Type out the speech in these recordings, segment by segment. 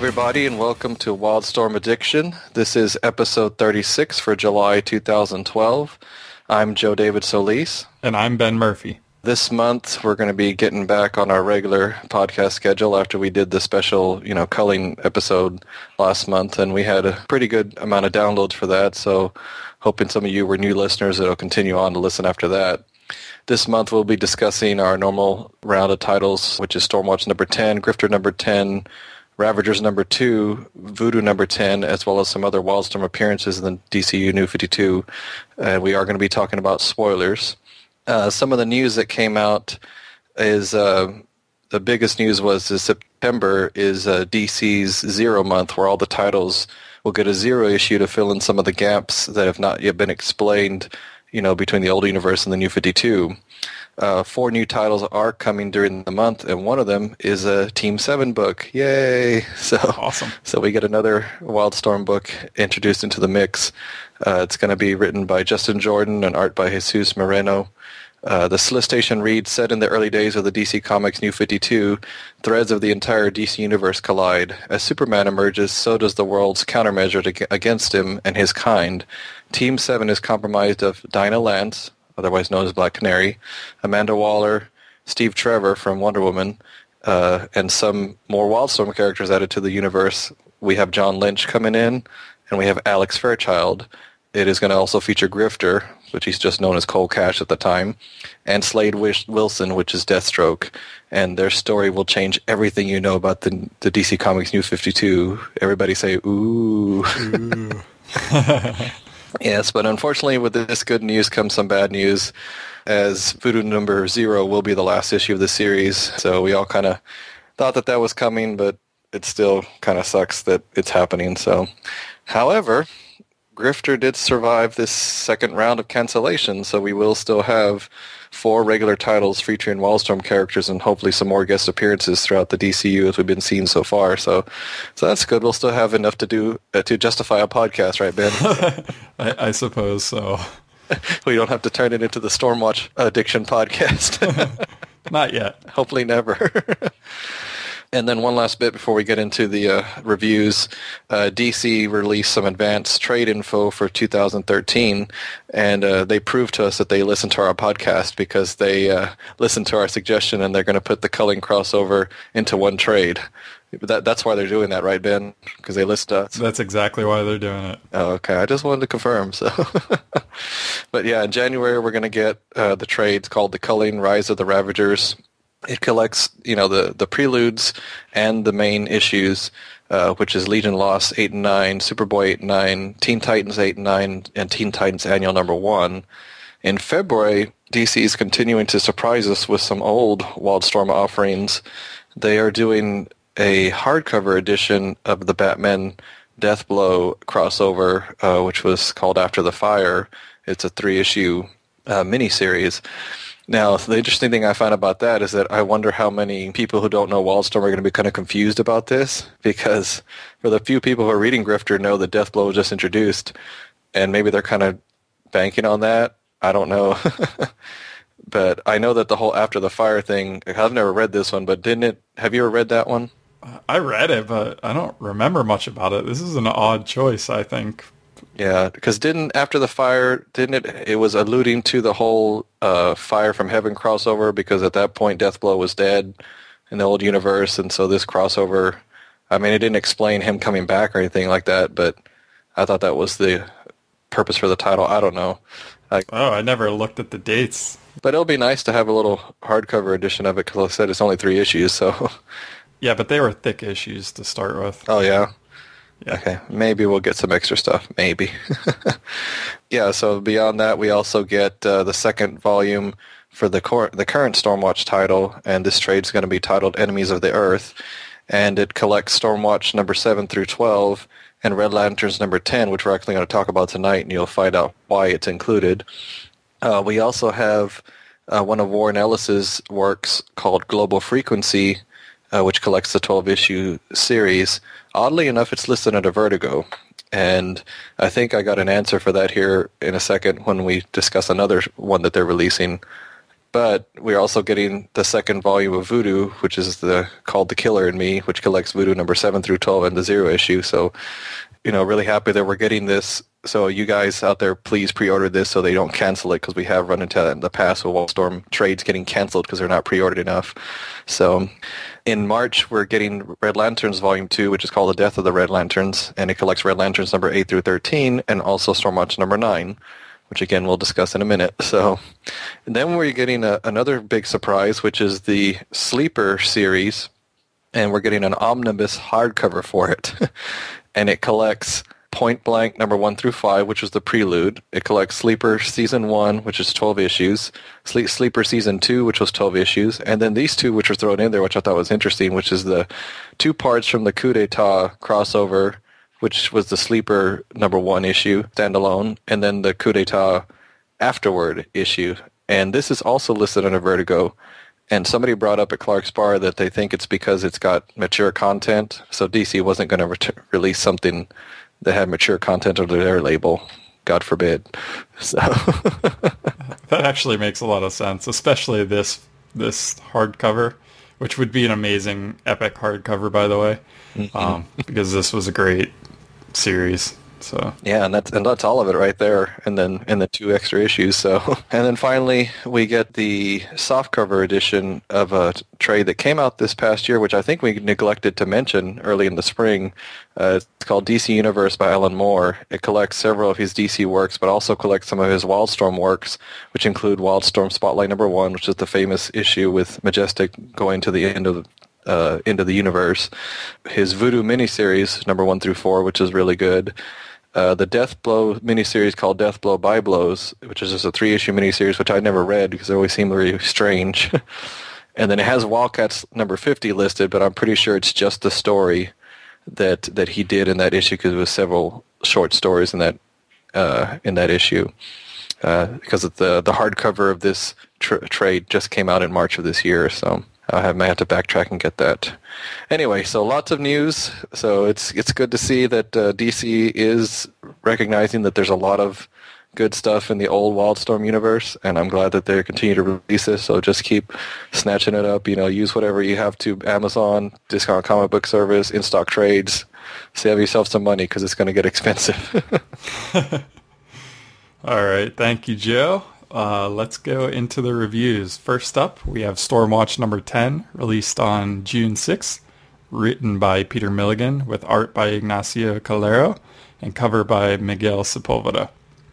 Hello, everybody, and welcome to Wildstorm Addiction. This is episode 36 for July 2012. I'm Joe David Soliz. And I'm Ben Murphy. This month, we're going to be getting back on our regular podcast schedule after we did the special, you know, culling episode last month, and we had a pretty good amount of downloads for that. So, hoping some of you were new listeners that'll continue on to listen after that. This month, we'll be discussing our normal round of titles, which is Stormwatch number 10, Grifter number 10, Ravagers number 2, Voodoo number 10, as well as some other Wildstorm appearances in the DCU New 52. And we are going to be talking about spoilers. Uh, some of the news that came out is uh, the biggest news was that September is uh, DC's zero month, where all the titles will get a zero issue to fill in some of the gaps that have not yet been explained, you know, between the old universe and the new 52. Uh, four new titles are coming during the month, and one of them is a Team Seven book. Yay! So awesome. So we get another Wildstorm book introduced into the mix. Uh, it's going to be written by Justin Jordan and art by Jesus Merino. Uh, the solicitation reads, set in the early days of the DC Comics New 52, threads of the entire DC universe collide. As Superman emerges, so does the world's countermeasure against him and his kind. Team 7 is comprised of Dinah Lance, otherwise known as Black Canary, Amanda Waller, Steve Trevor from Wonder Woman, uh, and some more Wildstorm characters added to the universe. We have John Lynch coming in, and we have Alex Fairchild. It is going to also feature Grifter, which he's just known as Cole Cash at the time, and Slade Wilson, which is Deathstroke. And their story will change everything you know about the, the DC Comics New 52. Everybody say, ooh. ooh. yes, but unfortunately with this good news comes some bad news, as Voodoo number zero will be the last issue of the series. So we all kind of thought that that was coming, but it still kind of sucks that it's happening. So, however, Grifter did survive this second round of cancellation, so we will still have four regular titles featuring Wildstorm characters and hopefully some more guest appearances throughout the DCU as we've been seeing so far. So, so that's good. We'll still have enough to do uh, to justify a podcast, right, Ben? I, I suppose so. we don't have to turn it into the Stormwatch addiction podcast. Not yet. Hopefully, never. And then one last bit before we get into the uh, reviews, uh, DC released some advanced trade info for 2013, and uh, they proved to us that they listened to our podcast because they uh, listened to our suggestion and they're going to put the culling crossover into one trade. That, that's why they're doing that, right, Ben? Because they list us. That's exactly why they're doing it. Oh, okay. I just wanted to confirm. So, but yeah, in January we're going to get uh, the trades called the Culling Rise of the Ravagers it collects you know the the preludes and the main issues uh, which is Legion Lost 8 and 9, Superboy 8 and 9, Teen Titans 8 and 9, and Teen Titans Annual Number 1. In February, DC is continuing to surprise us with some old Wildstorm offerings. They are doing a hardcover edition of the Batman Deathblow crossover, uh, which was called After the Fire. It's a three-issue uh, miniseries. Now, the interesting thing I find about that is that I wonder how many people who don't know Wildstorm are going to be kind of confused about this because for the few people who are reading Grifter know that Deathblow was just introduced and maybe they're kind of banking on that. I don't know. but I know that the whole After the Fire thing, I've never read this one, but didn't it, have you ever read that one? I read it, but I don't remember much about it. This is an odd choice, I think, yeah, because didn't after the fire, didn't it? It was alluding to the whole uh, fire from heaven crossover because at that point Deathblow was dead in the old universe, and so this crossover. I mean, it didn't explain him coming back or anything like that, but I thought that was the purpose for the title. I don't know. I, oh, I never looked at the dates. But it'll be nice to have a little hardcover edition of it because, like I said, it's only three issues. So. Yeah, but they were thick issues to start with. Oh yeah. Yeah. Okay, maybe we'll get some extra stuff. Maybe. yeah. So beyond that, we also get uh, the second volume for the cor- the current Stormwatch title, and this trade is going to be titled "Enemies of the Earth," and it collects Stormwatch number seven through twelve and Red Lanterns number ten, which we're actually going to talk about tonight, and you'll find out why it's included. Uh, we also have uh, one of Warren Ellis's works called Global Frequency, uh, which collects the 12 issue series oddly enough, it's listed under Vertigo. And I think I got an answer for that here in a second when we discuss another one that they're releasing. But we're also getting the second volume of Voodoo, which is the called The Killer in Me, which collects Voodoo number 7 through 12 and the Zero issue. So, you know, really happy that we're getting this. So you guys out there, please pre-order this so they don't cancel it because we have run into that in the past with Wildstorm trades getting canceled because they're not pre-ordered enough. So in March, we're getting Red Lanterns Volume 2, which is called The Death of the Red Lanterns, and it collects Red Lanterns number 8 through 13 and also Stormwatch number 9 which again we'll discuss in a minute. So then we're getting a, another big surprise, which is the Sleeper series, and we're getting an omnibus hardcover for it, and it collects Point Blank number one through five, which was the prelude. It collects Sleeper season one, which is twelve issues, Sleeper season two, which was twelve issues, and then these two, which were thrown in there, which I thought was interesting, which is the two parts from the Coup d'etat crossover which was the sleeper number one issue standalone, and then the coup d'etat afterward issue. And this is also listed under Vertigo. And somebody brought up at Clark's Bar that they think it's because it's got mature content. So DC wasn't going to ret- release something that had mature content under their label. God forbid. So that actually makes a lot of sense, especially this this hardcover, which would be an amazing epic hardcover, by the way, mm-hmm. um, because this was a great series. So yeah, and that's and that's all of it right there, and then and the two extra issues. So and then finally we get the softcover edition of a trade that came out this past year, which I think we neglected to mention early in the spring. Uh, it's called DC Universe by Alan Moore. It collects several of his DC works, but also collects some of his Wildstorm works, which include Wildstorm Spotlight Number One, which is the famous issue with Majestic going to the end of uh, into the universe. His Voodoo miniseries, number one through four, which is really good. Uh, the Deathblow miniseries called Deathblow Byblows, which is just a three-issue miniseries, which I never read because they always seem very strange. and then it has Wildcats number 50 listed, but I'm pretty sure it's just the story that that he did in that issue because there was several short stories in that uh, in that issue. Uh, because the the hardcover of this tr- trade just came out in March of this year, so I may have to backtrack and get that. Anyway, so lots of news. So it's it's good to see that uh, DC is recognizing that there's a lot of good stuff in the old Wildstorm universe, and I'm glad that they continue to release this. So just keep snatching it up. You know, use whatever you have to Amazon, discount comic book service, in stock trades. Save yourself some money because it's going to get expensive. All right, thank you, Joe. Uh, let's go into the reviews. First up, we have Stormwatch number 10, released on June 6th, written by Peter Milligan with art by Ignacio Calero and cover by Miguel Sepulveda.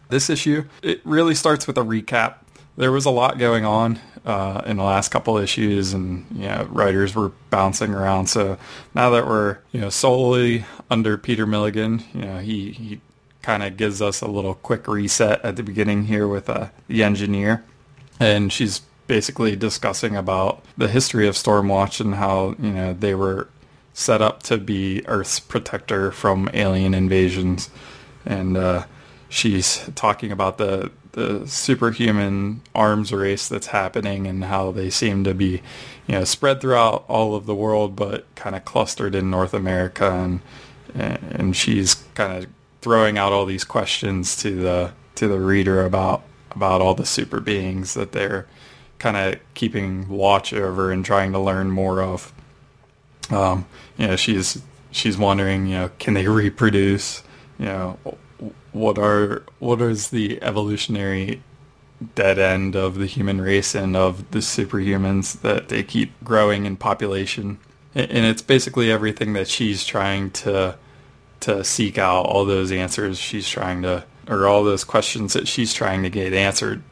This issue, it really starts with a recap. There was a lot going on uh, in the last couple issues and you know, writers were bouncing around. So now that we're you know solely under Peter Milligan, you know he, he kind of gives us a little quick reset at the beginning here with uh, the engineer. And she's basically discussing about the history of Stormwatch and how, you know, they were set up to be Earth's protector from alien invasions. And uh, she's talking about the the superhuman arms race that's happening and how they seem to be, you know, spread throughout all of the world, but kind of clustered in North America. And and she's kind of throwing out all these questions to the to the reader about about all the super beings that they're kind of keeping watch over and trying to learn more of. Um, you know, she's she's wondering, you know, can they reproduce? You know, what are what is the evolutionary dead end of the human race and of the superhumans that they keep growing in population? And it's basically everything that she's trying to to seek out all those answers she's trying to, or all those questions that she's trying to get answered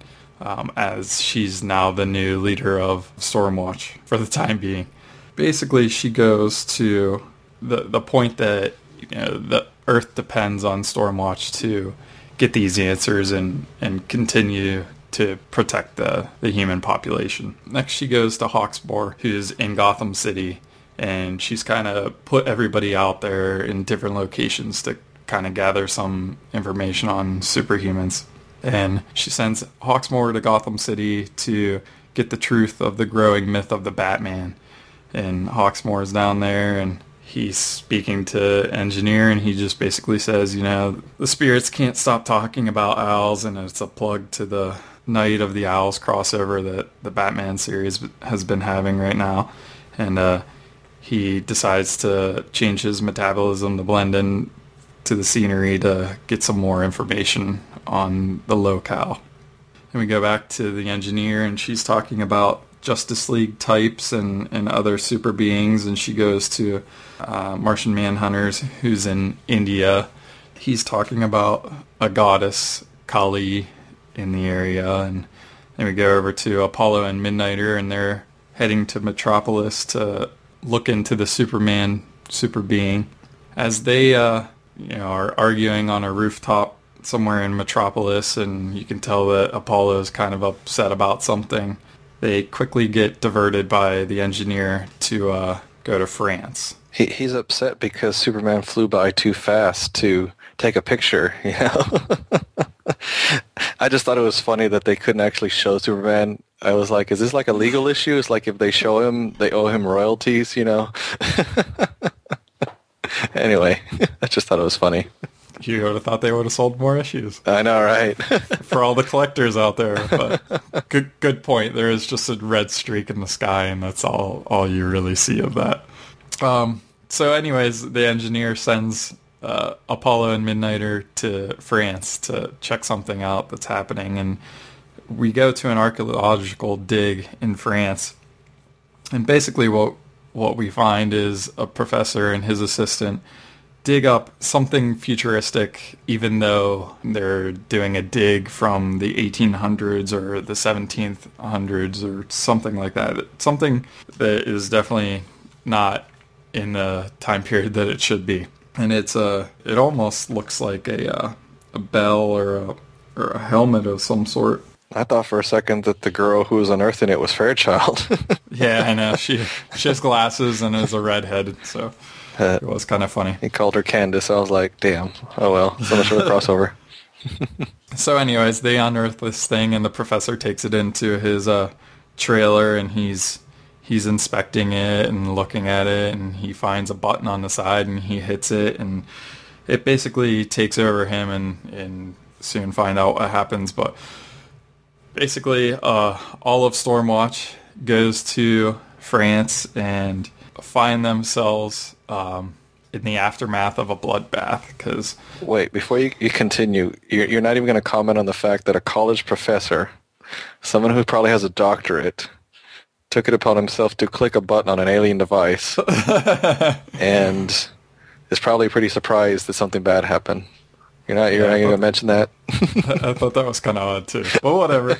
um, as she's now the new leader of Stormwatch for the time being. Basically, she goes to the the point that you know the Earth depends on Stormwatch to get these answers and and continue to protect the, the human population. Next, she goes to Hawksmoor, who's in Gotham City, and she's kind of put everybody out there in different locations to kind of gather some information on superhumans. And she sends Hawksmoor to Gotham City to get the truth of the growing myth of the Batman. And Hawksmoor is down there and he's speaking to Engineer and he just basically says, you know, the spirits can't stop talking about owls and it's a plug to the Night of the Owls crossover that the Batman series has been having right now, and uh, he decides to change his metabolism to blend in to the scenery to get some more information on the locale. And we go back to the engineer, and she's talking about Justice League types and, and other super beings, and she goes to uh, Martian Manhunters, who's in India. He's talking about a goddess, Kali, in the area, and then we go over to Apollo and Midnighter, and they're heading to Metropolis to look into the Superman super being. As they, uh, you know, are arguing on a rooftop somewhere in Metropolis, and you can tell that Apollo is kind of upset about something. They quickly get diverted by the engineer to uh, go to France. He, he's upset because Superman flew by too fast to take a picture. You know, I just thought it was funny that they couldn't actually show Superman. I was like, is this like a legal issue? It's like if they show him, they owe him royalties. You know. anyway, I just thought it was funny. You would have thought they would have sold more issues. I know, right? For all the collectors out there. But good good point. There is just a red streak in the sky and that's all all you really see of that. Um so anyways, the engineer sends uh, Apollo and Midnighter to France to check something out that's happening and we go to an archaeological dig in France. And basically what what we find is a professor and his assistant dig up something futuristic, even though they're doing a dig from the 1800s or the 1700s or something like that. Something that is definitely not in the time period that it should be. And it's a, it almost looks like a, uh, a bell or a, or a helmet of some sort. I thought for a second that the girl who was unearthing it was Fairchild. yeah, I know. She she has glasses and is a redhead, so uh, it was kind of funny. He called her Candace. I was like, damn. Oh well, so much for the crossover. so, anyways, they unearth this thing, and the professor takes it into his uh, trailer, and he's he's inspecting it and looking at it, and he finds a button on the side, and he hits it, and it basically takes over him, and and soon find out what happens. But basically, uh, all of Stormwatch goes to France and find themselves um, in the aftermath of a bloodbath. Because wait, before you, you continue, you're, you're not even going to comment on the fact that a college professor, someone who probably has a doctorate, took it upon himself to click a button on an alien device, and is probably pretty surprised that something bad happened. You're not. You're yeah, not going to mention that. I thought that was kind of odd too, but whatever.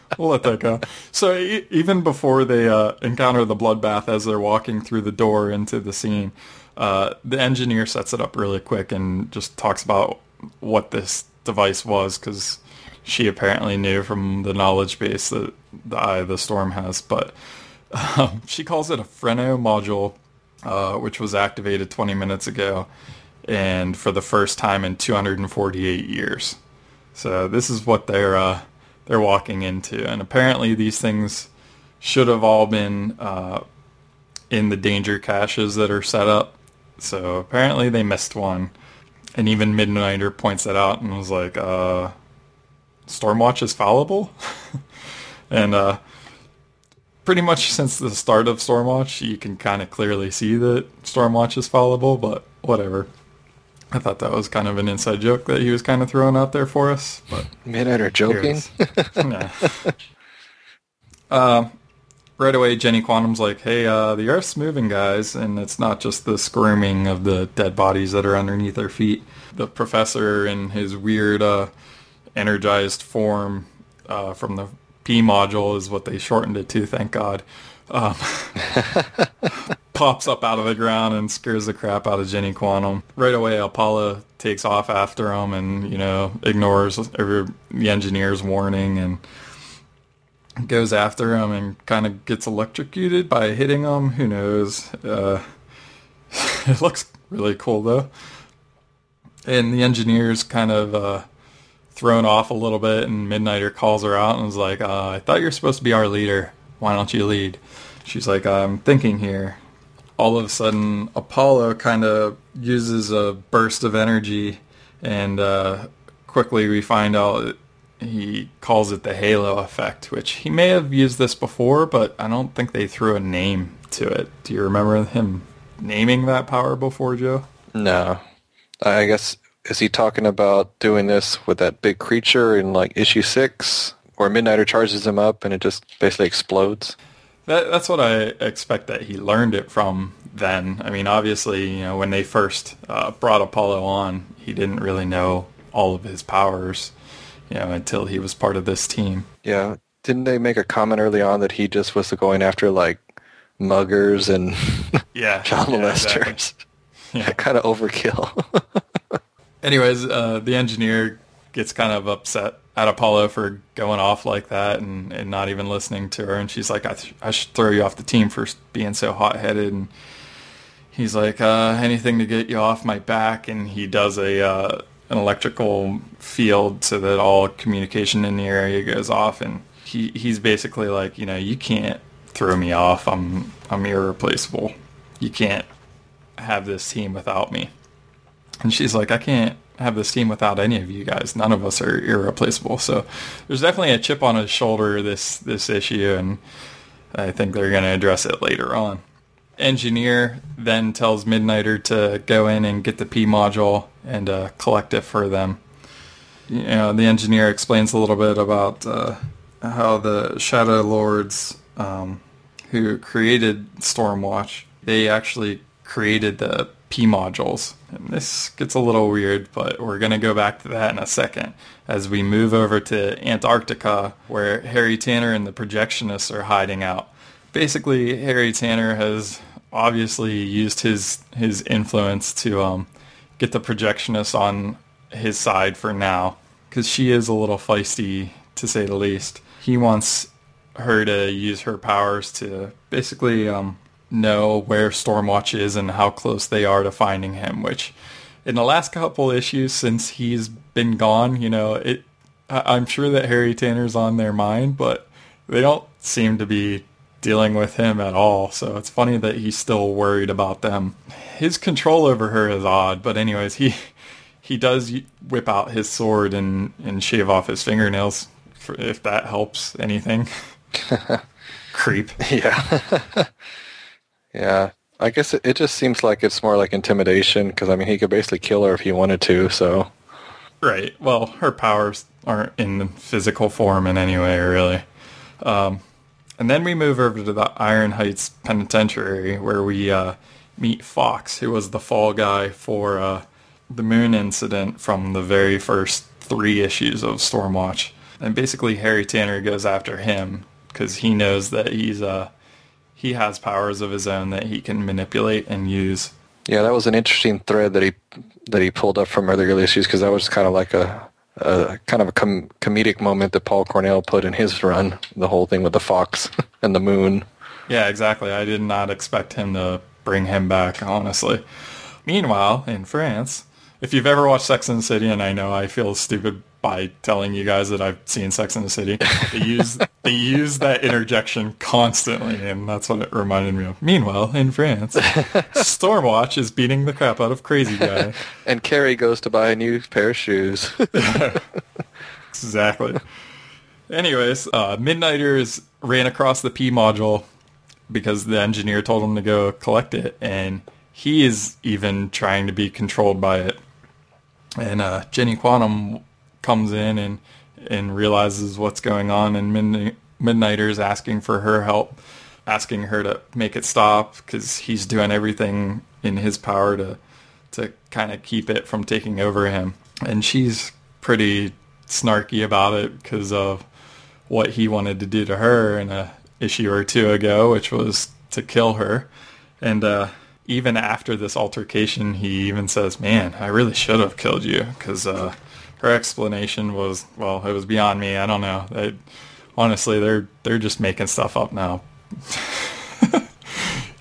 we'll let that go. So e- even before they uh, encounter the bloodbath, as they're walking through the door into the scene, uh, the engineer sets it up really quick and just talks about what this device was because she apparently knew from the knowledge base that the Eye of the Storm has. But um, she calls it a Freno module, uh, which was activated 20 minutes ago and for the first time in 248 years. So this is what they're uh, they're walking into, and apparently these things should have all been uh, in the danger caches that are set up. So apparently they missed one, and even Midnighter points that out and was like, uh, "Stormwatch is fallible," and uh, pretty much since the start of Stormwatch, you can kind of clearly see that Stormwatch is fallible, but whatever. I thought that was kind of an inside joke that he was kind of throwing out there for us. But Midnighter joking. nah. uh, right away, Jenny Quantum's like, "Hey, uh, the Earth's moving, guys, and it's not just the squirming of the dead bodies that are underneath our feet." The professor in his weird, uh, energized form uh, from the P module is what they shortened it to. Thank God. Um, pops up out of the ground and scares the crap out of Jenny Quantum. Right away, Apollo takes off after him and, you know, ignores every, the engineer's warning and goes after him and kind of gets electrocuted by hitting him. Who knows? Uh, it looks really cool, though. And the engineer's kind of uh, thrown off a little bit, and Midnighter calls her out and is like, uh, I thought you were supposed to be our leader. Why don't you lead? She's like, I'm thinking here all of a sudden Apollo kind of uses a burst of energy, and uh, quickly we find out he calls it the halo effect, which he may have used this before, but I don't think they threw a name to it. Do you remember him naming that power before, Joe? No. I guess is he talking about doing this with that big creature in like issue six, where Midnighter charges him up and it just basically explodes? That, that's what I expect that he learned it from then. I mean, obviously, you know, when they first uh, brought Apollo on, he didn't really know all of his powers, you know, until he was part of this team. Yeah. Didn't they make a comment early on that he just was going after like muggers and yeah, child yeah, molesters? exactly. Yeah. kind of overkill. Anyways, uh, the engineer gets kind of upset at Apollo for going off like that and, and not even listening to her. And she's like, I, th- I should throw you off the team for being so hot-headed. And he's like, uh, anything to get you off my back. And he does a uh, an electrical field so that all communication in the area goes off. And he, he's basically like, you know, you can't throw me off. I'm I'm irreplaceable. You can't have this team without me. And she's like, I can't have this team without any of you guys. None of us are irreplaceable. So there's definitely a chip on his shoulder this this issue, and I think they're going to address it later on. Engineer then tells Midnighter to go in and get the P module and uh, collect it for them. You know, the engineer explains a little bit about uh, how the Shadow Lords, um, who created Stormwatch, they actually created the P modules. And this gets a little weird, but we're going to go back to that in a second as we move over to Antarctica where Harry Tanner and the projectionists are hiding out. Basically, Harry Tanner has obviously used his his influence to um, get the projectionist on his side for now because she is a little feisty to say the least. He wants her to use her powers to basically um, know where Stormwatch is and how close they are to finding him, which in the last couple issues since he's been gone, you know, it I- I'm sure that Harry Tanner's on their mind, but they don't seem to be dealing with him at all. So it's funny that he's still worried about them. His control over her is odd, but anyways, he he does whip out his sword and and shave off his fingernails if that helps anything. Creep. yeah. yeah. I guess it, it just seems like it's more like intimidation because I mean he could basically kill her if he wanted to. So Right. Well, her powers aren't in physical form in any way, really. Um, and then we move over to the Iron Heights Penitentiary, where we uh, meet Fox, who was the fall guy for uh, the moon incident from the very first three issues of Stormwatch. And basically, Harry Tanner goes after him because he knows that he's uh, he has powers of his own that he can manipulate and use. yeah, that was an interesting thread that he that he pulled up from earlier issues because that was kind of like a, a kind of a com- comedic moment that Paul Cornell put in his run. The whole thing with the fox and the moon. Yeah, exactly. I did not expect him to bring him back, honestly. Meanwhile, in France, if you've ever watched Sex and the City, and I know I feel stupid by telling you guys that I've seen Sex in the City, they use they use that interjection constantly, and that's what it reminded me of. Meanwhile, in France, Stormwatch is beating the crap out of Crazy Guy. And Carrie goes to buy a new pair of shoes. exactly. Anyways, uh, Midnighters ran across the P module because the engineer told him to go collect it, and he is even trying to be controlled by it. And uh, Jenny Quantum comes in and and realizes what's going on, and Midnight, Midnighters asking for her help, asking her to make it stop because he's doing everything in his power to to kind of keep it from taking over him. And she's pretty snarky about it because of what he wanted to do to her in a issue or two ago, which was to kill her. And uh, even after this altercation, he even says, "Man, I really should have killed you," because uh, her explanation was, "Well, it was beyond me. I don't know. They, honestly, they're they're just making stuff up now."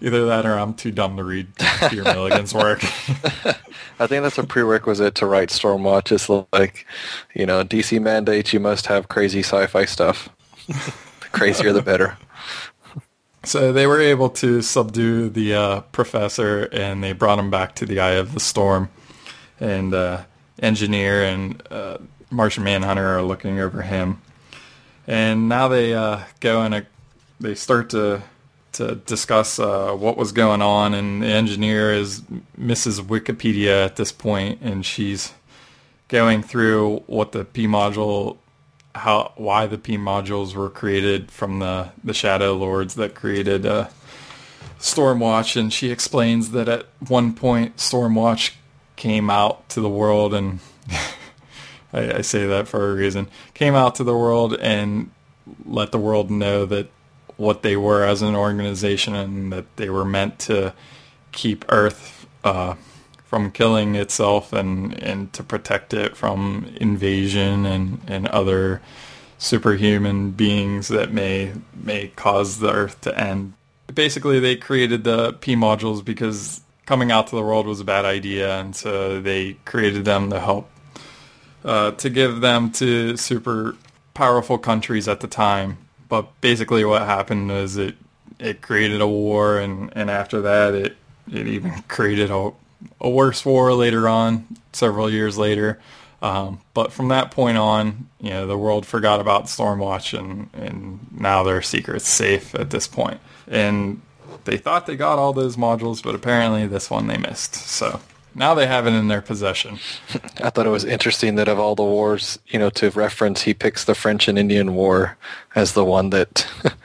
Either that, or I'm too dumb to read Peter Milligan's work. I think that's a prerequisite to write Stormwatch. It's like, you know, DC mandates you must have crazy sci-fi stuff. the crazier the better. So they were able to subdue the uh, professor, and they brought him back to the Eye of the Storm. And uh, Engineer and uh, Martian Manhunter are looking over him. And now they uh, go and uh, they start to to discuss uh, what was going on. And the engineer is Mrs. Wikipedia at this point, and she's going through what the P module, how why the P modules were created from the the Shadow Lords that created uh, Stormwatch, and she explains that at one point Stormwatch came out to the world, and I, I say that for a reason, came out to the world and let the world know that what they were as an organization and that they were meant to keep Earth uh, from killing itself and, and to protect it from invasion and, and other superhuman beings that may may cause the Earth to end. Basically, they created the P modules because coming out to the world was a bad idea, and so they created them to help uh, to give them to super powerful countries at the time. But basically, what happened is it it created a war, and, and after that, it it even created a a worse war later on, several years later. Um, but from that point on, you know, the world forgot about Stormwatch, and and now their secret's safe at this point. And they thought they got all those modules, but apparently this one they missed. So now they have it in their possession. I thought it was interesting that of all the wars, you know, to reference, he picks the French and Indian War as the one that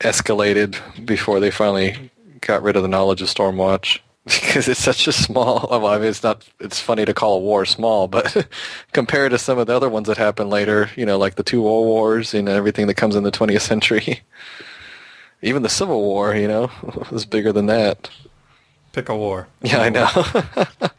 escalated before they finally got rid of the knowledge of Stormwatch because it's such a small. Well, I mean, it's not. It's funny to call a war small, but compared to some of the other ones that happened later, you know, like the two world wars and everything that comes in the 20th century, even the Civil War, you know, was bigger than that. Pick a war. Yeah, I know.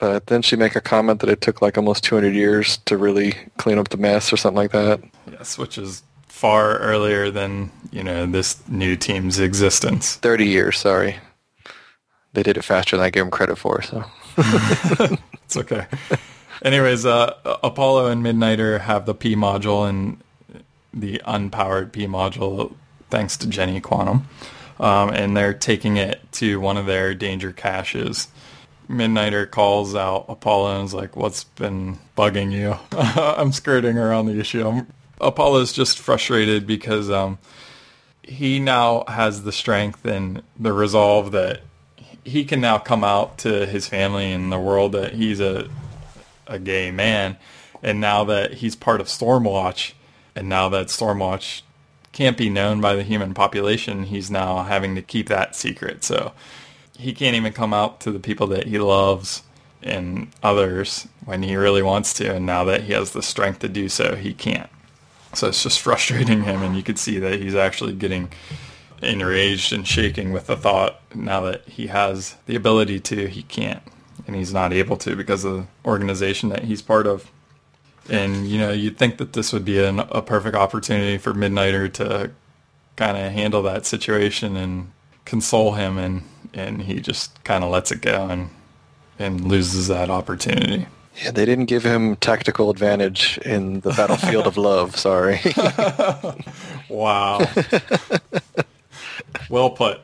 but then she make a comment that it took like almost 200 years to really clean up the mess or something like that. Yes, which is far earlier than you know this new team's existence. 30 years, sorry they did it faster than I gave them credit for. So it's okay. Anyways, uh, Apollo and Midnighter have the P module and the unpowered P module, thanks to Jenny Quantum, um, and they're taking it to one of their danger caches. Midnighter calls out Apollo and is like, "What's been bugging you?" I'm skirting around the issue. I'm, Apollo's just frustrated because um, he now has the strength and the resolve that he can now come out to his family and the world that he's a a gay man, and now that he's part of Stormwatch, and now that Stormwatch can't be known by the human population, he's now having to keep that secret. So he can't even come out to the people that he loves and others when he really wants to, and now that he has the strength to do so, he can't. So it's just frustrating him, and you could see that he's actually getting enraged and shaking with the thought now that he has the ability to, he can't. And he's not able to because of the organization that he's part of. And, you know, you'd think that this would be an, a perfect opportunity for Midnighter to kind of handle that situation and console him. And, and he just kind of lets it go and, and loses that opportunity. Yeah, they didn't give him tactical advantage in the battlefield of love. Sorry. wow. well put.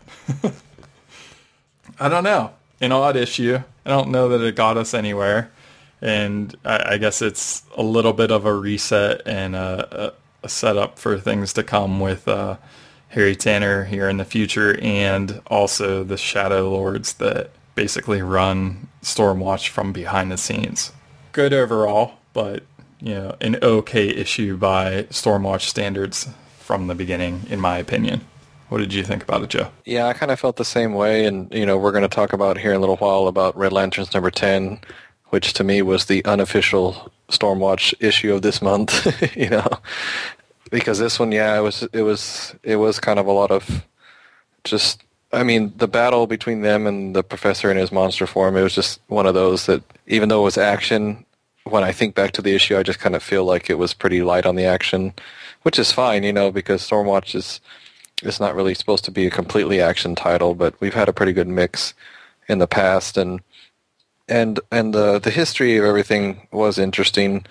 I don't know. An odd issue. I don't know that it got us anywhere. And I, I guess it's a little bit of a reset and a, a, a setup for things to come with uh, Harry Tanner here in the future and also the Shadow Lords that basically run Stormwatch from behind the scenes. Good overall, but you know, an okay issue by Stormwatch standards from the beginning, in my opinion. What did you think about it, Joe? Yeah, I kind of felt the same way, and you know, we're going to talk about here in a little while about Red Lanterns number ten, which to me was the unofficial Stormwatch issue of this month. you know, because this one, yeah, it was it was it was kind of a lot of just. I mean, the battle between them and the professor in his monster form, it was just one of those that, even though it was action, when I think back to the issue, I just kind of feel like it was pretty light on the action, which is fine, you know, because Stormwatch is it's not really supposed to be a completely action title, but we've had a pretty good mix in the past, and and and the the history of everything was interesting.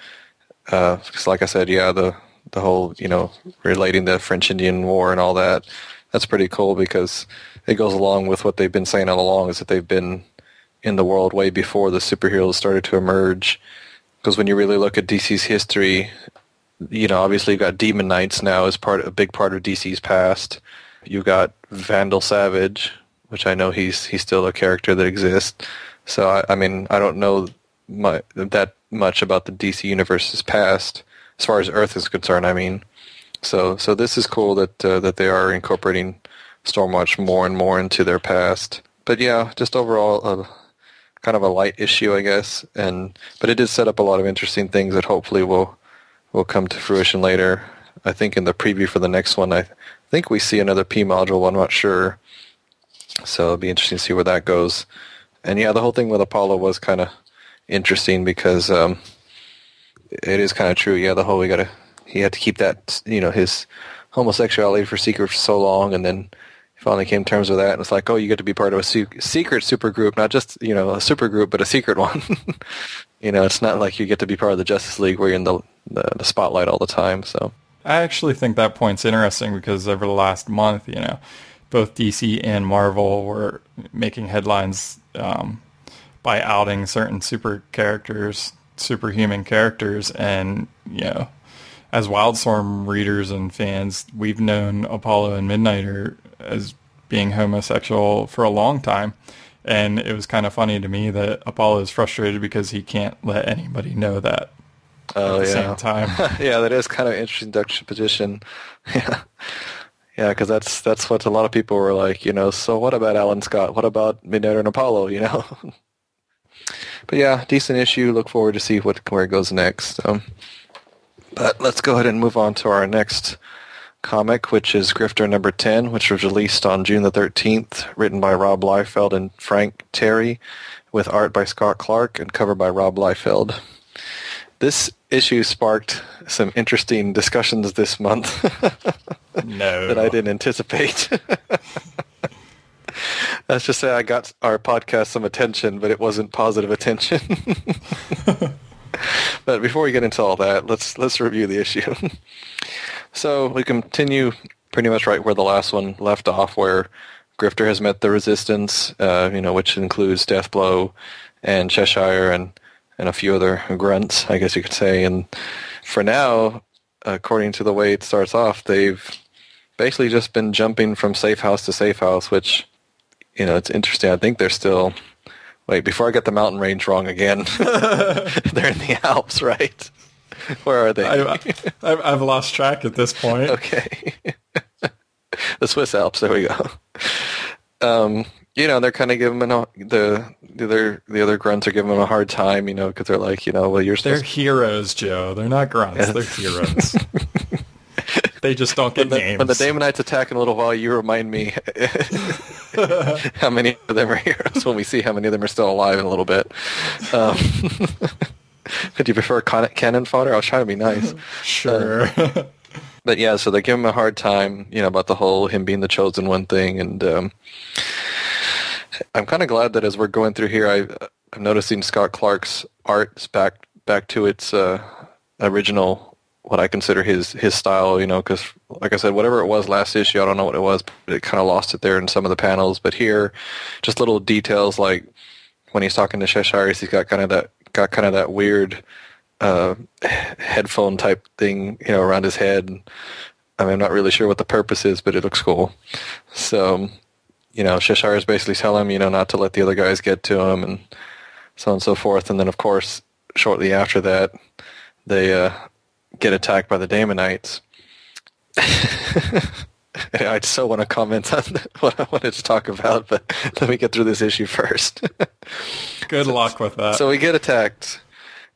Uh, like I said, yeah, the the whole you know relating the French Indian War and all that. That's pretty cool because it goes along with what they've been saying all along is that they've been in the world way before the superheroes started to emerge, because when you really look at DC's history, you know, obviously you've got Demon Knights now as part a big part of DC's past. You've got Vandal Savage, which I know he's he's still a character that exists. So I, I mean, I don't know my, that much about the DC universe's past as far as Earth is concerned. I mean, so so this is cool that uh, that they are incorporating Stormwatch more and more into their past. But yeah, just overall a kind of a light issue, I guess. And but it did set up a lot of interesting things that hopefully will will come to fruition later. I think in the preview for the next one, I think we see another P module. I'm not sure. So it'll be interesting to see where that goes. And yeah, the whole thing with Apollo was kind of interesting because um, it is kind of true. Yeah, the whole we gotta he had to keep that you know his homosexuality for secret for so long, and then he finally came to terms with that. And it's like, oh, you get to be part of a su- secret super group, not just you know a super group, but a secret one. you know, it's not like you get to be part of the Justice League where you're in the, the the spotlight all the time. So I actually think that point's interesting because over the last month, you know, both DC and Marvel were making headlines um, by outing certain super characters, superhuman characters, and you know, as Wildstorm readers and fans, we've known Apollo and Midnighter as being homosexual for a long time. And it was kind of funny to me that Apollo is frustrated because he can't let anybody know that oh, at the yeah. same time. yeah, that is kind of an interesting juxtaposition. Yeah, yeah, because that's that's what a lot of people were like. You know, so what about Alan Scott? What about Midnight and Apollo? You know. but yeah, decent issue. Look forward to see what where it goes next. Um, but let's go ahead and move on to our next comic, which is Grifter number 10, which was released on June the 13th, written by Rob Liefeld and Frank Tieri, with art by Scott Clark and cover by Rob Liefeld. This issue sparked some interesting discussions this month no. that I didn't anticipate. Let's just say I got our podcast some attention, but it wasn't positive attention. but before we get into all that, let's let's review the issue. so we continue pretty much right where the last one left off, where Grifter has met the Resistance, uh, you know, which includes Deathblow and Cheshire and and a few other grunts, I guess you could say. And for now, according to the way it starts off, they've basically just been jumping from safe house to safe house, which you know it's interesting. I think they're still Wait, before I get the mountain range wrong again, they're in the Alps, right? Where are they? I, I've, I've lost track at this point. okay. the Swiss Alps. There we go. Um, you know, they're kind of giving them a, the the other the other grunts are giving them a hard time, you know, because they're like, you know, well, you're They're heroes, Joe. They're not grunts. Yes. They're heroes. they just don't get when the, names. when the Daemonites attack in a little while, you remind me how many of them are heroes when we see how many of them are still alive in a little bit. Um, could you prefer con- cannon fodder? I was trying to be nice. sure. But yeah, so they give him a hard time, you know, about the whole him being the chosen one thing, and um, I'm kind of glad that as we're going through here, I, I'm noticing Scott Clark's art is back back to its uh, original, what I consider his his style, you know, because like I said, whatever it was last issue, I don't know what it was, but it kind of lost it there in some of the panels. But here, just little details like when he's talking to Cheshire, he's got kind of that got kind of that weird uh, headphone type thing, you know, around his head. I mean, I'm not really sure what the purpose is, but it looks cool. So, you know, Cheshire is basically telling him, you know, not to let the other guys get to him and so on and so forth. And then, of course, shortly after that, they uh, get attacked by the Daemonites. I so want to comment on what I wanted to talk about, but let me get through this issue first. Good luck with that. So we get attacked,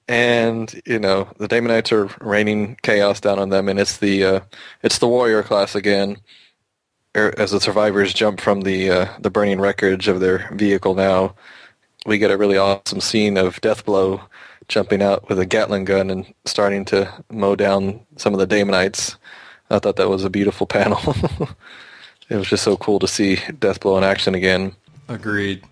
and you know the Daemonites are raining chaos down on them, and it's the uh, it's the warrior class again. As the survivors jump from the uh, the burning wreckage of their vehicle, now we get a really awesome scene of Deathblow jumping out with a Gatling gun and starting to mow down some of the Daemonites. I thought that was a beautiful panel. it was just so cool to see Deathblow in action again. Agreed.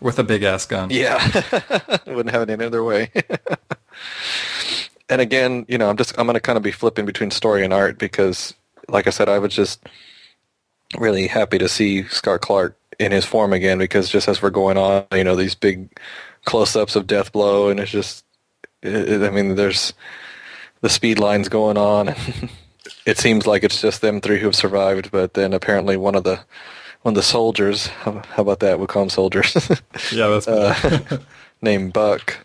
With a big ass gun. Yeah, wouldn't have it any other way. and again, you know, I'm just I'm going to kind of be flipping between story and art because, like I said, I was just really happy to see Scott Clark in his form again because just as we're going on, you know, these big close-ups of Deathblow, and it's just It, I mean, there's the speed lines going on. it seems like it's just them three who have survived, but then apparently one of the one of the soldiers, how, how about that? We call them soldiers. yeah, that's uh, named Buck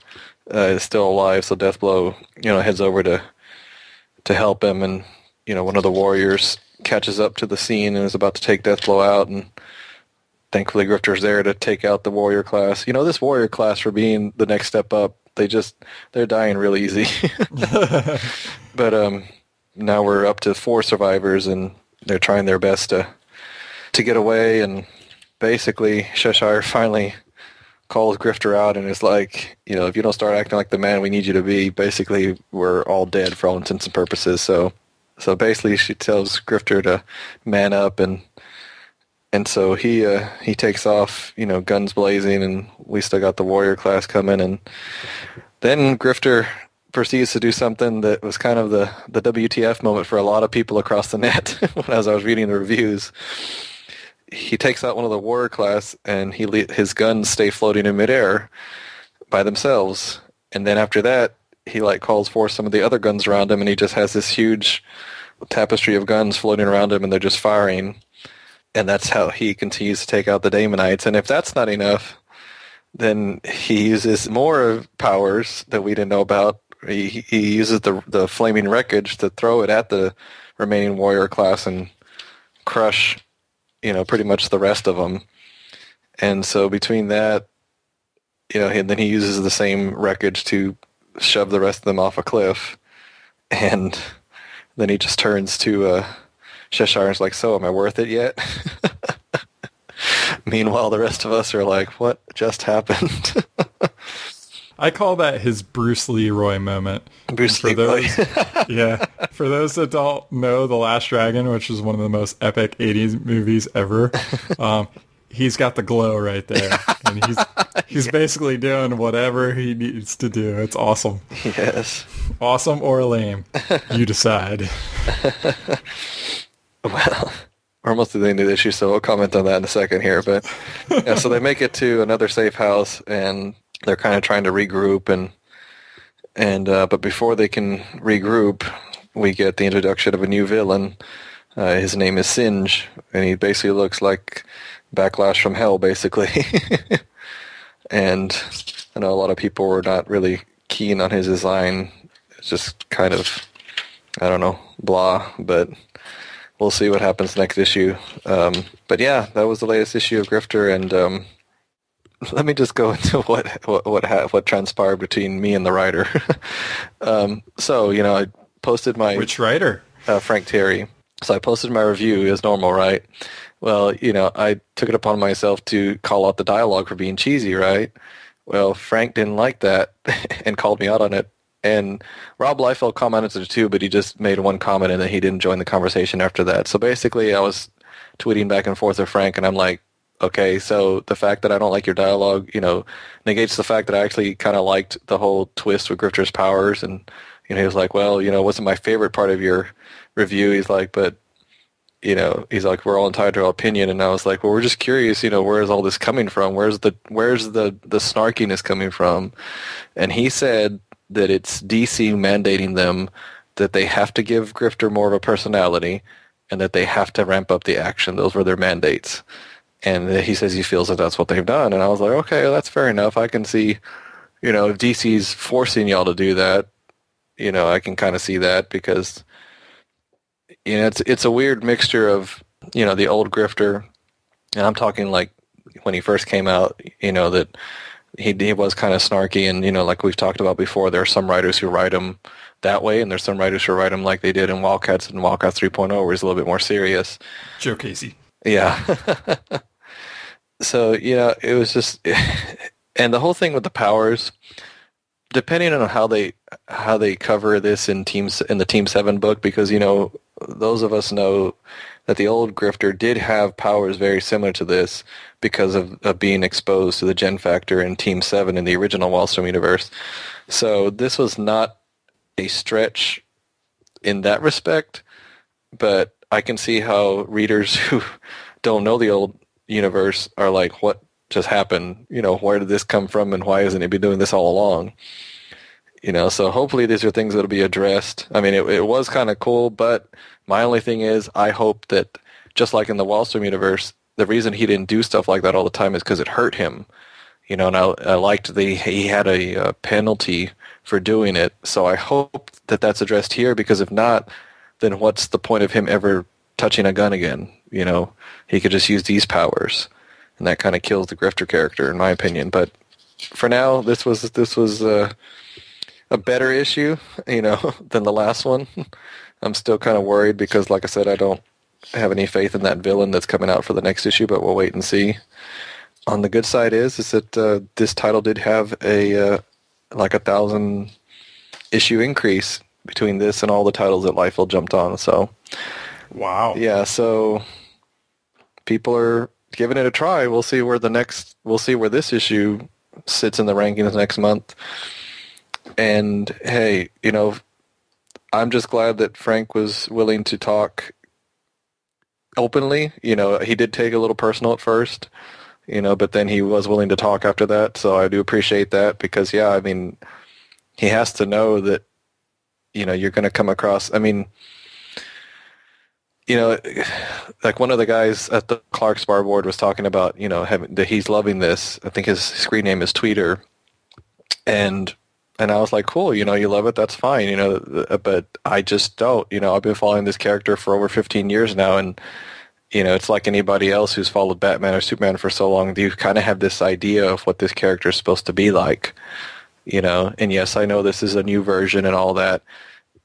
uh, is still alive. So Deathblow, you know, heads over to to help him, and you know, one of the warriors catches up to the scene and is about to take Deathblow out, and thankfully Grifter's there to take out the warrior class. You know, this warrior class for being the next step up, they just they're dying real easy. but um, now we're up to four survivors, and they're trying their best to to get away, and basically Cheshire finally calls Grifter out and is like, you know, if you don't start acting like the man we need you to be, basically we're all dead for all intents and purposes. So, so basically she tells Grifter to man up and and so he uh, he takes off, you know, guns blazing, and we still got the warrior class coming, and then Grifter proceeds to do something that was kind of the the WTF moment for a lot of people across the net as I was reading the reviews he takes out one of the warrior class and he his guns stay floating in midair by themselves. And then after that, he like calls for some of the other guns around him, and he just has this huge tapestry of guns floating around him, and they're just firing. And that's how he continues to take out the Daemonites. And if that's not enough, then he uses more powers that we didn't know about. He, he uses the the flaming wreckage to throw it at the remaining warrior class and crush you know, pretty much the rest of them. And so between that, you know, and then he uses the same wreckage to shove the rest of them off a cliff. And then he just turns to uh, Cheshire and is like, so am I worth it yet? Meanwhile, the rest of us are like, what just happened? I call that his Bruce Leroy moment. Bruce for Leroy. Those, yeah. For those that don't know The Last Dragon, which is one of the most epic 80s movies ever, um, he's got the glow right there. And he's he's yeah. basically doing whatever he needs to do. It's awesome. Yes. Awesome or lame. You decide. well, we're almost at the end of the issue, so we'll comment on that in a second here. But yeah, so they make it to another safe house, and they're kind of trying to regroup and and uh, but before they can regroup, we get the introduction of a new villain. Uh, his name is Singe, and he basically looks like Backlash from Hell, basically. and I know a lot of people were not really keen on his design. It's just kind of, I don't know, blah. But we'll see what happens next issue. Um, but yeah, that was the latest issue of Grifter, and um, let me just go into what what what, ha- what transpired between me and the writer. um, so you know, I posted my which writer? Uh, Frank Tieri. So I posted my review as normal, right? Well, you know, I took it upon myself to call out the dialogue for being cheesy, right? Well, Frank didn't like that and called me out on it. And Rob Liefeld commented it too, but he just made one comment and then he didn't join the conversation after that. So basically, I was tweeting back and forth with Frank, and I'm like, okay, so the fact that I don't like your dialogue, you know, negates the fact that I actually kind of liked the whole twist with Grifter's powers. And, you know, he was like, well, you know, it wasn't my favorite part of your review. He's like, but, you know, he's like, we're all entitled to our opinion. And I was like, well, we're just curious, you know, where's all this coming from? Where's the, where's the, the snarkiness coming from? And he said that it's DC mandating them that they have to give Grifter more of a personality and that they have to ramp up the action. Those were their mandates and he says he feels that that's what they've done. And I was like, okay, well, that's fair enough. I can see, you know, if DC's forcing y'all to do that, you know, I can kind of see that because, you know, it's it's a weird mixture of, you know, the old grifter, and I'm talking like when he first came out, you know, that he he was kind of snarky, and you know, like we've talked about before, there are some writers who write him that way, and there's some writers who write him like they did in Wildcats and Wildcats 3.0, where he's a little bit more serious. Joe Casey. Yeah. so you know it was just and the whole thing with the powers depending on how they how they cover this in teams in the team 7 book because you know those of us know that the old grifter did have powers very similar to this because of, of being exposed to the gen factor in team 7 in the original Wildstorm universe. So this was not a stretch in that respect but i can see how readers who don't know the old universe are like, what just happened? You know, where did this come from and why hasn't he been doing this all along? You know, so hopefully these are things that'll be addressed. I mean, it, it was kind of cool, but my only thing is I hope that just like in the Wildstorm universe, the reason he didn't do stuff like that all the time is because it hurt him. You know, and I, I liked the he had a, a penalty for doing it. So I hope that that's addressed here because if not, then what's the point of him ever touching a gun again? You know, he could just use these powers, and that kind of kills the Grifter character, in my opinion. But for now, this was this was uh, a better issue, you know, than the last one. I'm still kind of worried because, like I said, I don't have any faith in that villain that's coming out for the next issue, but we'll wait and see. On the good side is is that uh, this title did have a uh, like a thousand issue increase between this and all the titles that Liefeld jumped on. So, wow, yeah. So people are giving it a try. We'll see where the next. We'll see where this issue sits in the rankings next month. And hey, you know, I'm just glad that Frank was willing to talk openly. You know, he did take a little personal at first, you know, but then he was willing to talk after that. So I do appreciate that because, yeah, I mean, he has to know that, you know, you're going to come across. I mean, you know, like one of the guys at the Clark's bar board was talking about, you know, having, that he's loving this. I think his screen name is Tweeter, and and I was like, cool, you know, you love it, that's fine, you know, uh, but I just don't, you know, I've been following this character for over 15 years now, and you know, it's like anybody else who's followed Batman or Superman for so long. You kind of have this idea of what this character is supposed to be like, you know. And yes, I know this is a new version and all that.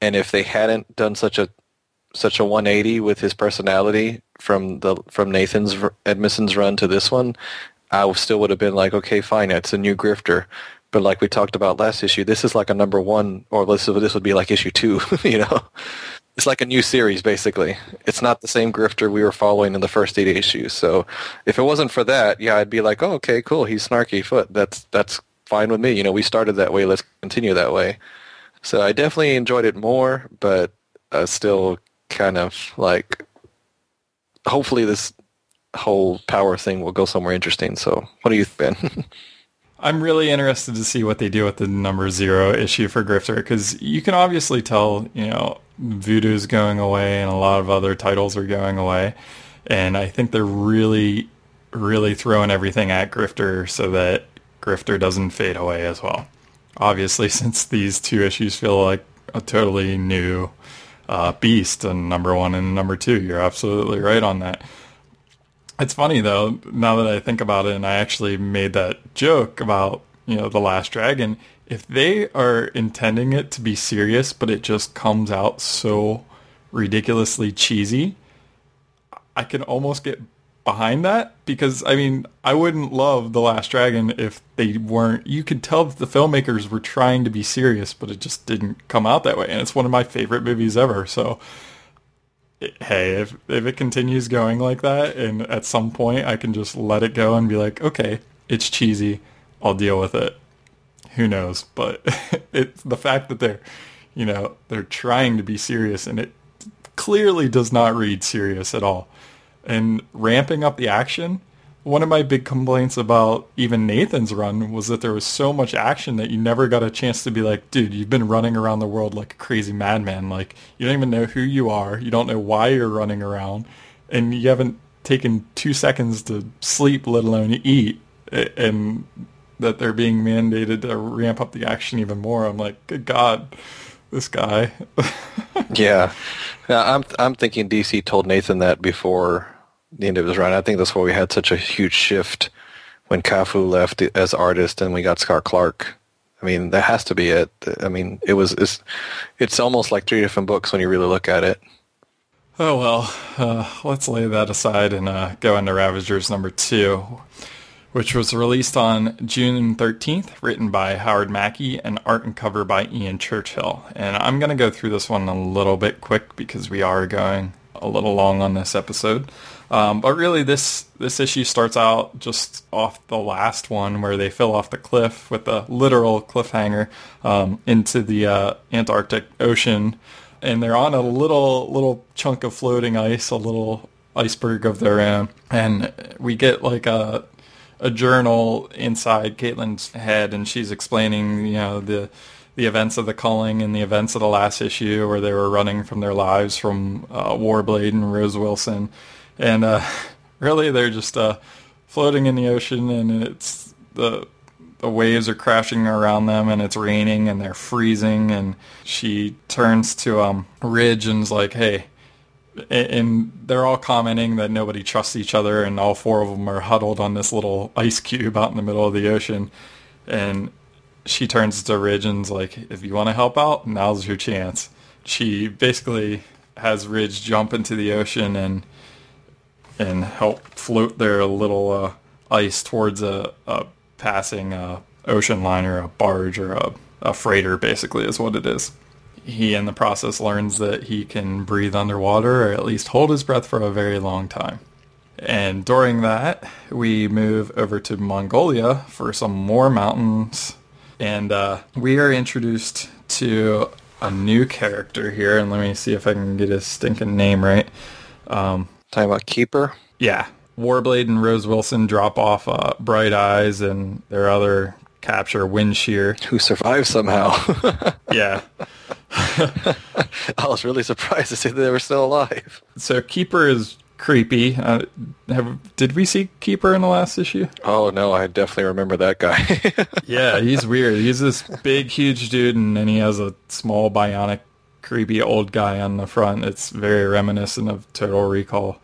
And if they hadn't done such a such a 180 with his personality from the from Nathan's Edmondson's run to this one, I still would have been like, okay, fine, it's a new grifter. But like we talked about last issue, this is like a number one, or this this would be like issue two, you know. It's like a new series, basically. It's not the same grifter we were following in the first eight issues. So if it wasn't for that, yeah, I'd be like, oh, okay, cool. He's snarky foot. That's that's fine with me. You know, we started that way. Let's continue that way. So I definitely enjoyed it more, but uh, still kind of like hopefully this whole power thing will go somewhere interesting. So what do you think, I'm really interested to see what they do with the number zero issue for Grifter because you can obviously tell, you know, Voodoo's going away and a lot of other titles are going away. And I think they're really, really throwing everything at Grifter so that Grifter doesn't fade away as well. Obviously, since these two issues feel like a totally new uh, beast and number one and number two, you're absolutely right on that. It's funny though, now that I think about it, and I actually made that joke about you know the Last Dragon. If they are intending it to be serious, but it just comes out so ridiculously cheesy, I can almost get behind that because I mean I wouldn't love The Last Dragon if they weren't. You could tell the filmmakers were trying to be serious, but it just didn't come out that way. And it's one of my favorite movies ever. So hey, if if it continues going like that, and at some point I can just let it go and be like, okay, it's cheesy, I'll deal with it. Who knows? But it's the fact that they're, you know, they're trying to be serious, and it clearly does not read serious at all. And ramping up the action one of my big complaints about even Nathan's run was that there was so much action that you never got a chance to be like, dude, you've been running around the world like a crazy madman. Like you don't even know who you are. You don't know why you're running around and you haven't taken two seconds to sleep, let alone eat. And that they're being mandated to ramp up the action even more. I'm like, good God, this guy. yeah. I'm, I'm thinking DC told Nathan that before the end of his run. I think that's why we had such a huge shift when Cafu left as artist and we got Scott Clark. I mean, that has to be it. I mean, it was it's, it's almost like three different books when you really look at it. Oh well, uh, let's lay that aside and uh, go into Ravagers number two, which was released on June 13th, written by Howard Mackie and art and cover by Ian Churchill. And I'm going to go through this one a little bit quick because we are going a little long on this episode. Um, but really, this this issue starts out just off the last one where they fell off the cliff with a literal cliffhanger um, into the uh, Antarctic Ocean, and they're on a little little chunk of floating ice, a little iceberg of their own, and we get like a a journal inside Caitlin's head, and she's explaining, you know, the the events of the culling and the events of the last issue where they were running from their lives from uh, Warblade and Rose Wilson. And uh, really they're just uh, floating in the ocean and it's the the waves are crashing around them and it's raining and they're freezing and she turns to um Ridge and's like, "Hey, and they're all commenting that nobody trusts each other and all four of them are huddled on this little ice cube out in the middle of the ocean. And she turns to Ridge and's like if you want to help out now's your chance. She basically has Ridge jump into the ocean and and help float their little uh, ice towards a, a passing uh, ocean liner a barge or a, a freighter basically is what it is he in the process learns that he can breathe underwater or at least hold his breath for a very long time. And during that, we move over to Mongolia for some more mountains. And uh, we are introduced to a new character here. And let me see if I can get his stinking name right. Um, Talking about Keeper? Yeah. Warblade and Rose Wilson drop off uh, Bright Eyes and their other capture Windshear. Who survived somehow. yeah. I was really surprised to see that they were still alive. So Keeper is creepy. Uh, have, did we see Keeper in the last issue? Oh no, I definitely remember that guy. yeah, he's weird. He's this big, huge dude, and then he has a small, bionic, creepy old guy on the front. It's very reminiscent of Total Recall.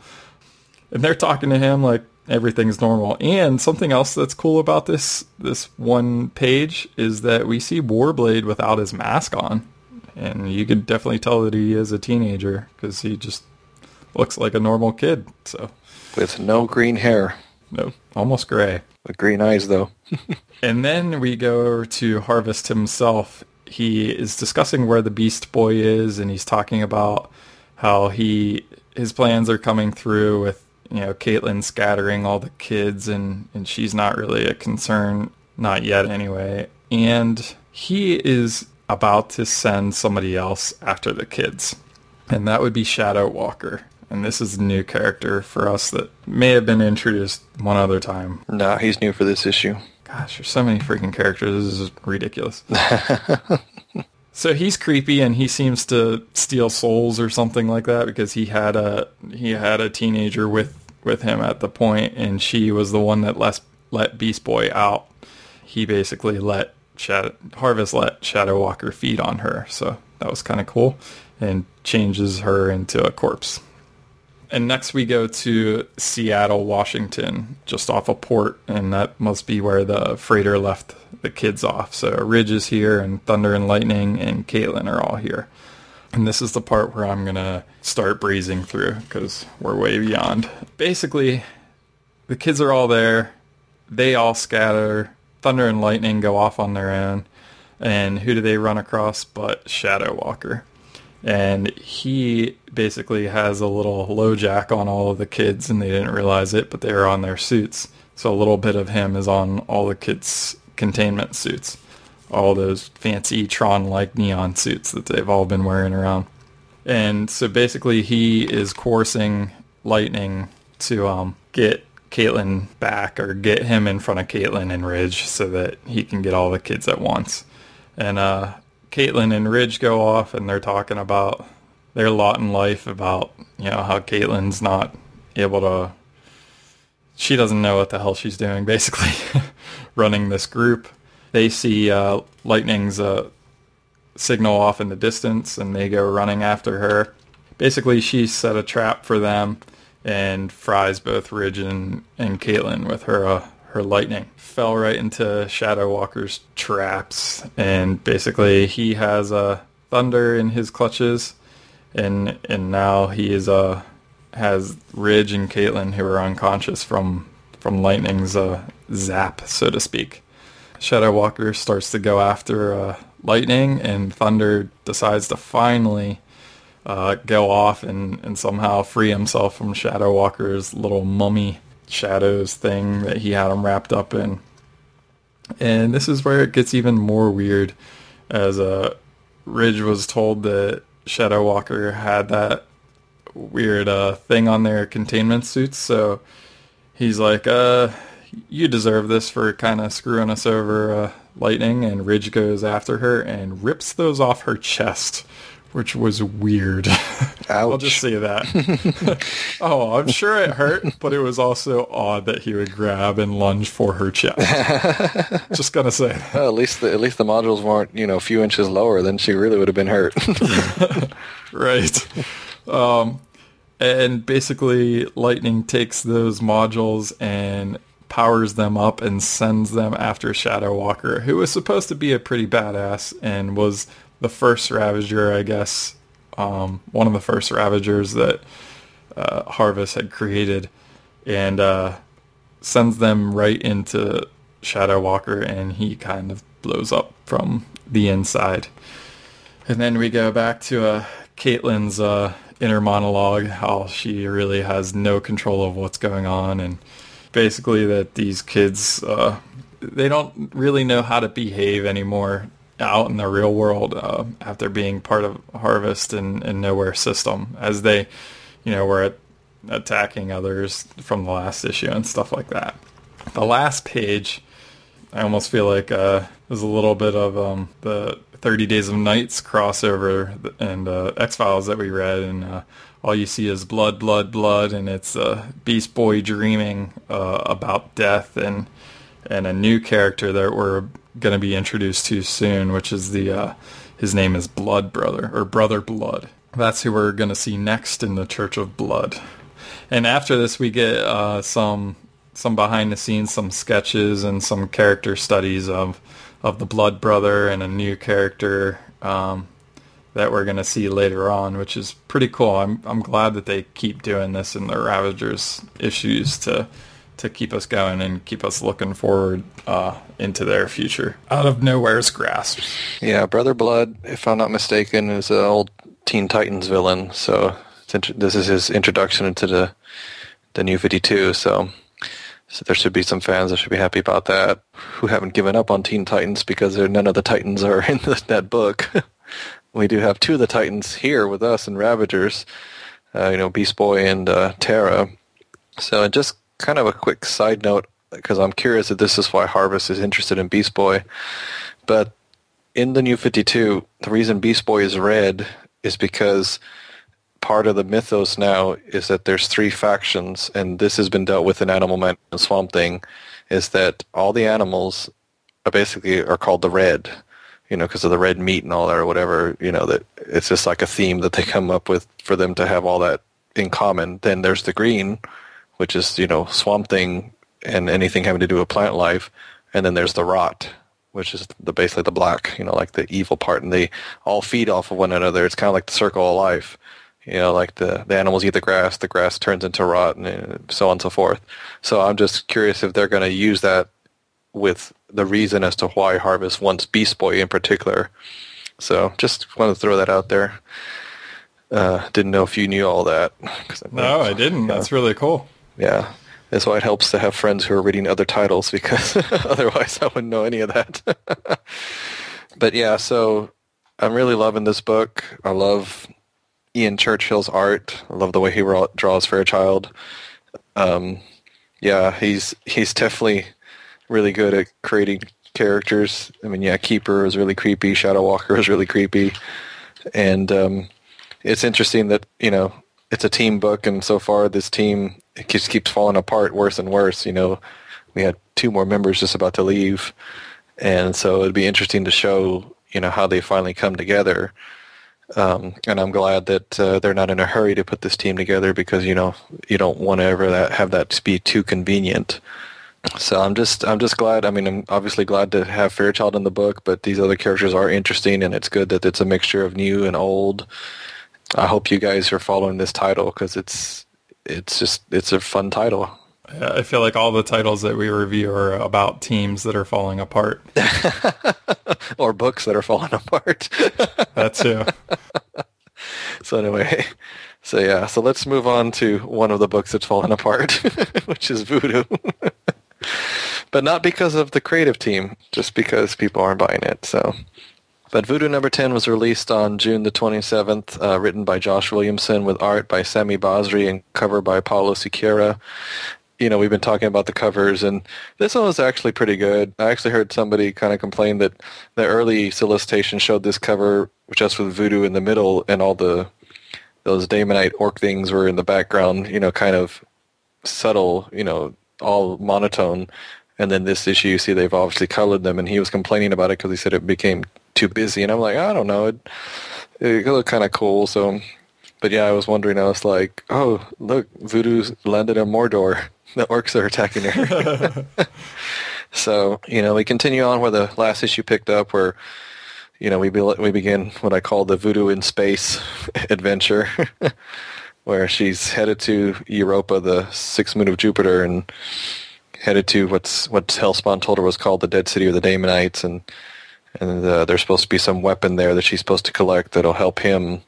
And they're talking to him like everything's normal. And something else that's cool about this this one page is that we see Warblade without his mask on and you could definitely tell that he is a teenager because he just looks like a normal kid. So with no green hair, no, almost gray, with green eyes though. and then we go to Harvest himself. He is discussing where the Beast Boy is, and he's talking about how he his plans are coming through with you know Caitlin scattering all the kids, and and she's not really a concern, not yet anyway. And he is about to send somebody else after the kids. And that would be Shadow Walker. And this is a new character for us that may have been introduced one other time. No, he's new for this issue. Gosh, there's so many freaking characters. This is ridiculous. so he's creepy and he seems to steal souls or something like that because he had a he had a teenager with with him at the point and she was the one that let let Beast Boy out. He basically let Shadow, Harvest let Shadow Walker feed on her, so that was kind of cool, and changes her into a corpse. And next we go to Seattle, Washington, just off a port, and that must be where the freighter left the kids off. So Ridge is here, and Thunder and Lightning and Caitlin are all here. And this is the part where I'm going to start breezing through because we're way beyond. Basically, the kids are all there. They all scatter. Thunder and Lightning go off on their own. And who do they run across but Shadow Walker? And he basically has a little LoJack on all of the kids, and they didn't realize it, but they were on their suits. So a little bit of him is on all the kids' containment suits, all those fancy Tron-like neon suits that they've all been wearing around. And so basically, he is coursing Lightning to um, get Caitlin back or get him in front of Caitlin and Ridge so that he can get all the kids at once. And uh, Caitlin and Ridge go off and they're talking about their lot in life about, you know, how Caitlin's not able to, she doesn't know what the hell she's doing basically running this group. They see uh, Lightning's uh, signal off in the distance and they go running after her. Basically, she set a trap for them and fries both Ridge and, and Caitlin with her uh, her lightning. Fell right into Shadow Walker's traps, and basically he has a uh, thunder in his clutches, and and now he is uh has Ridge and Caitlin who are unconscious from from lightning's uh, zap, so to speak. Shadow Walker starts to go after uh, lightning, and Thunder decides to finally uh, go off and, and somehow free himself from Shadow Walker's little mummy shadows thing that he had him wrapped up in. And this is where it gets even more weird as uh, Ridge was told that Shadow Walker had that weird uh, thing on their containment suits. So he's like, uh, you deserve this for kind of screwing us over, uh, Lightning. And Ridge goes after her and rips those off her chest which was weird. I'll just say that. oh, I'm sure it hurt, but it was also odd that he would grab and lunge for her chest. just gonna say. Well, at least the, at least the modules weren't you know a few inches lower, then she really would have been hurt. right. Um, and basically, Lightning takes those modules and powers them up and sends them after Shadow Walker, who was supposed to be a pretty badass and was the first Ravager, I guess, um, one of the first Ravagers that uh, Harvest had created, and uh, sends them right into Shadow Walker, and he kind of blows up from the inside. And then we go back to uh, Caitlin's uh, inner monologue, how she really has no control of what's going on, and basically that these kids uh, they don't really know how to behave anymore out in the real world uh, after being part of Harvest and, and Knowhere system as they, you know, were at, attacking others from the last issue and stuff like that. The last page, I almost feel like uh, is a little bit of um, the 30 Days of Nights crossover and uh, X Files that we read, and uh, all you see is blood, blood, blood, and it's uh, Beast Boy dreaming uh, about death and and a new character that we're going to be introduced to soon, which is the uh, his name is Blood Brother or Brother Blood. That's who we're going to see next in the Church of Blood. And after this, we get uh, some some behind the scenes, some sketches, and some character studies of of the Blood Brother and a new character um, that we're going to see later on, which is pretty cool. I'm I'm glad that they keep doing this in the Ravagers issues to to keep us going and keep us looking forward uh, into their future out of nowhere's grasp. Yeah, Brother Blood, if I'm not mistaken, is an old Teen Titans villain. So this is his introduction into the the new 52. So so there should be some fans that should be happy about that who haven't given up on Teen Titans because none of the Titans are in the, that book. we do have two of the Titans here with us and Ravagers, uh, you know, Beast Boy and uh, Terra. So it just kind of a quick side note because I'm curious if this is why Harvest is interested in Beast Boy. But in the New 52, the reason Beast Boy is red is because part of the mythos now is that there's three factions, and this has been dealt with in Animal Man and Swamp Thing, is that all the animals are basically are called the red, you know, because of the red meat and all that or whatever, you know, that it's just like a theme that they come up with for them to have all that in common. Then there's the green, which is you know Swamp Thing and anything having to do with plant life, and then there's the rot, which is the basically the black, you know, like the evil part, and they all feed off of one another. It's kind of like the circle of life, you know, like the the animals eat the grass, the grass turns into rot, and so on and so forth. So I'm just curious if they're going to use that with the reason as to why Harvest wants Beast Boy in particular. So just wanted to throw that out there. Uh, didn't know if you knew all that. no, I didn't. That's really cool yeah. That's why it helps to have friends who are reading other titles because otherwise I wouldn't know any of that. but yeah, so I'm really loving this book. I love Ian Churchill's art. I love the way he draws Fairchild. Um, yeah, he's he's definitely really good at creating characters. I mean, yeah, Keeper is really creepy. Shadow Walker is really creepy, and um, it's interesting that you know it's a team book, and so far this team it just keeps falling apart worse and worse. You know, we had two more members just about to leave, and so it'd be interesting to show you know how they finally come together. Um, and I'm glad that uh, they're not in a hurry to put this team together because you know you don't want to ever that, have that be too convenient. So I'm just I'm just glad. I mean, I'm obviously glad to have Fairchild in the book, but these other characters are interesting, and it's good that it's a mixture of new and old. I hope you guys are following this title because it's it's just it's a fun title. I feel like all the titles that we review are about teams that are falling apart, or books that are falling apart. that too. So anyway, so yeah, so let's move on to one of the books that's fallen apart, which is Voodoo. but not because of the creative team, just because people aren't buying it. So but Voodoo number 10 was released on June the 27th, uh, written by Josh Williamson with art by Sami Basri and cover by Paulo Siqueira. you know, we've been talking about the covers, and this one was actually pretty good. I actually heard somebody kind of complain that the early solicitation showed this cover just with voodoo in the middle, and all the those Daemonite orc things were in the background, you know, kind of subtle, you know, all monotone. And then this issue, you see they've obviously colored them, and he was complaining about it because he said it became too busy. And I'm like, I don't know, it, it looked kind of cool. So, but yeah, I was wondering. I was like, oh, look, Voodoo's landed in Mordor. The orcs are attacking her. so, you know, we continue on where the last issue picked up, where you know, we be, we begin what I call the voodoo in space adventure, where she's headed to Europa, the sixth moon of Jupiter, and headed to what's what Helspont told her was called the Dead City of the Daemonites, and and uh, there's supposed to be some weapon there that she's supposed to collect that'll help him,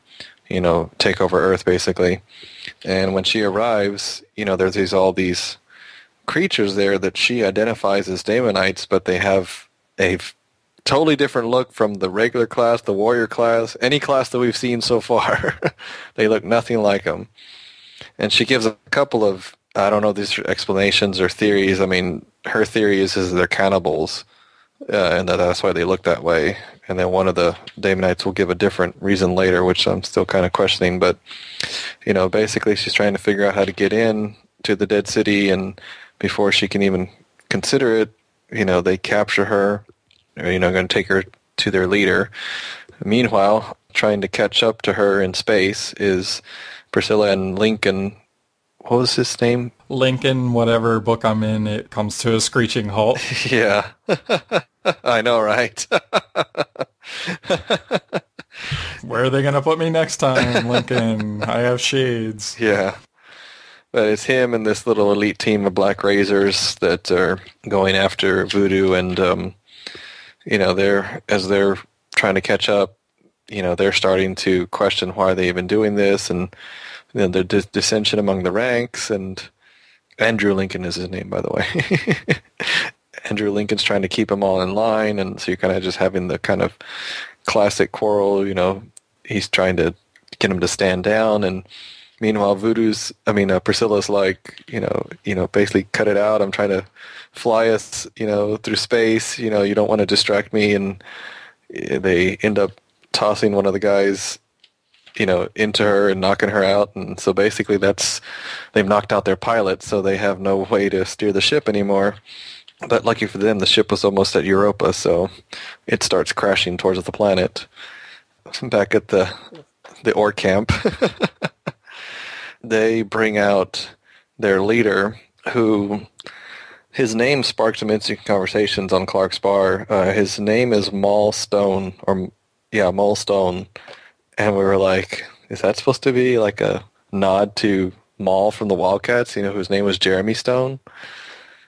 you know, take over Earth basically. And when she arrives, you know, there's these all these creatures there that she identifies as Daemonites, but they have a totally different look from the regular class, the warrior class, any class that we've seen so far. they look nothing like them. And she gives a couple of, I don't know, these explanations or theories. I mean, her theory is, is they're cannibals, uh, and that that's why they look that way. And then one of the Daemonites will give a different reason later, which I'm still kind of questioning. But, you know, basically she's trying to figure out how to get in to the dead city, and before she can even consider it, you know, they capture her you know, going to take her to their leader. Meanwhile, trying to catch up to her in space is Priscilla and Lincoln. What was his name? Lincoln, whatever book I'm in, it comes to a screeching halt. yeah. I know, right? Where are they going to put me next time, Lincoln? I have shades. Yeah. But it's him and this little elite team of Black Razors that are going after Voodoo and um, you know, they're as they're trying to catch up, you know, they're starting to question why they even doing this, and you know, there's dissension among the ranks. And Andrew Lincoln is his name, by the way. Andrew Lincoln's trying to keep them all in line, and so you're kind of just having the kind of classic quarrel. You know, he's trying to get him to stand down, and meanwhile, Voodoo's, I mean, uh, Priscilla's like, you know, you know, basically cut it out. I'm trying to fly us, you know, through space. You know, you don't want to distract me, and eh, they end up tossing one of the guys, you know, into her and knocking her out. And so basically, that's they've knocked out their pilot, so they have no way to steer the ship anymore. But lucky for them, the ship was almost at Europa, so it starts crashing towards the planet. Back at the the ore camp, they bring out their leader, who his name sparked some interesting conversations on Clark's Bar. Uh, his name is Maul Stone, or yeah, Maul Stone, and we were like, is that supposed to be like a nod to Maul from the Wildcats? You know, whose name was Jeremy Stone.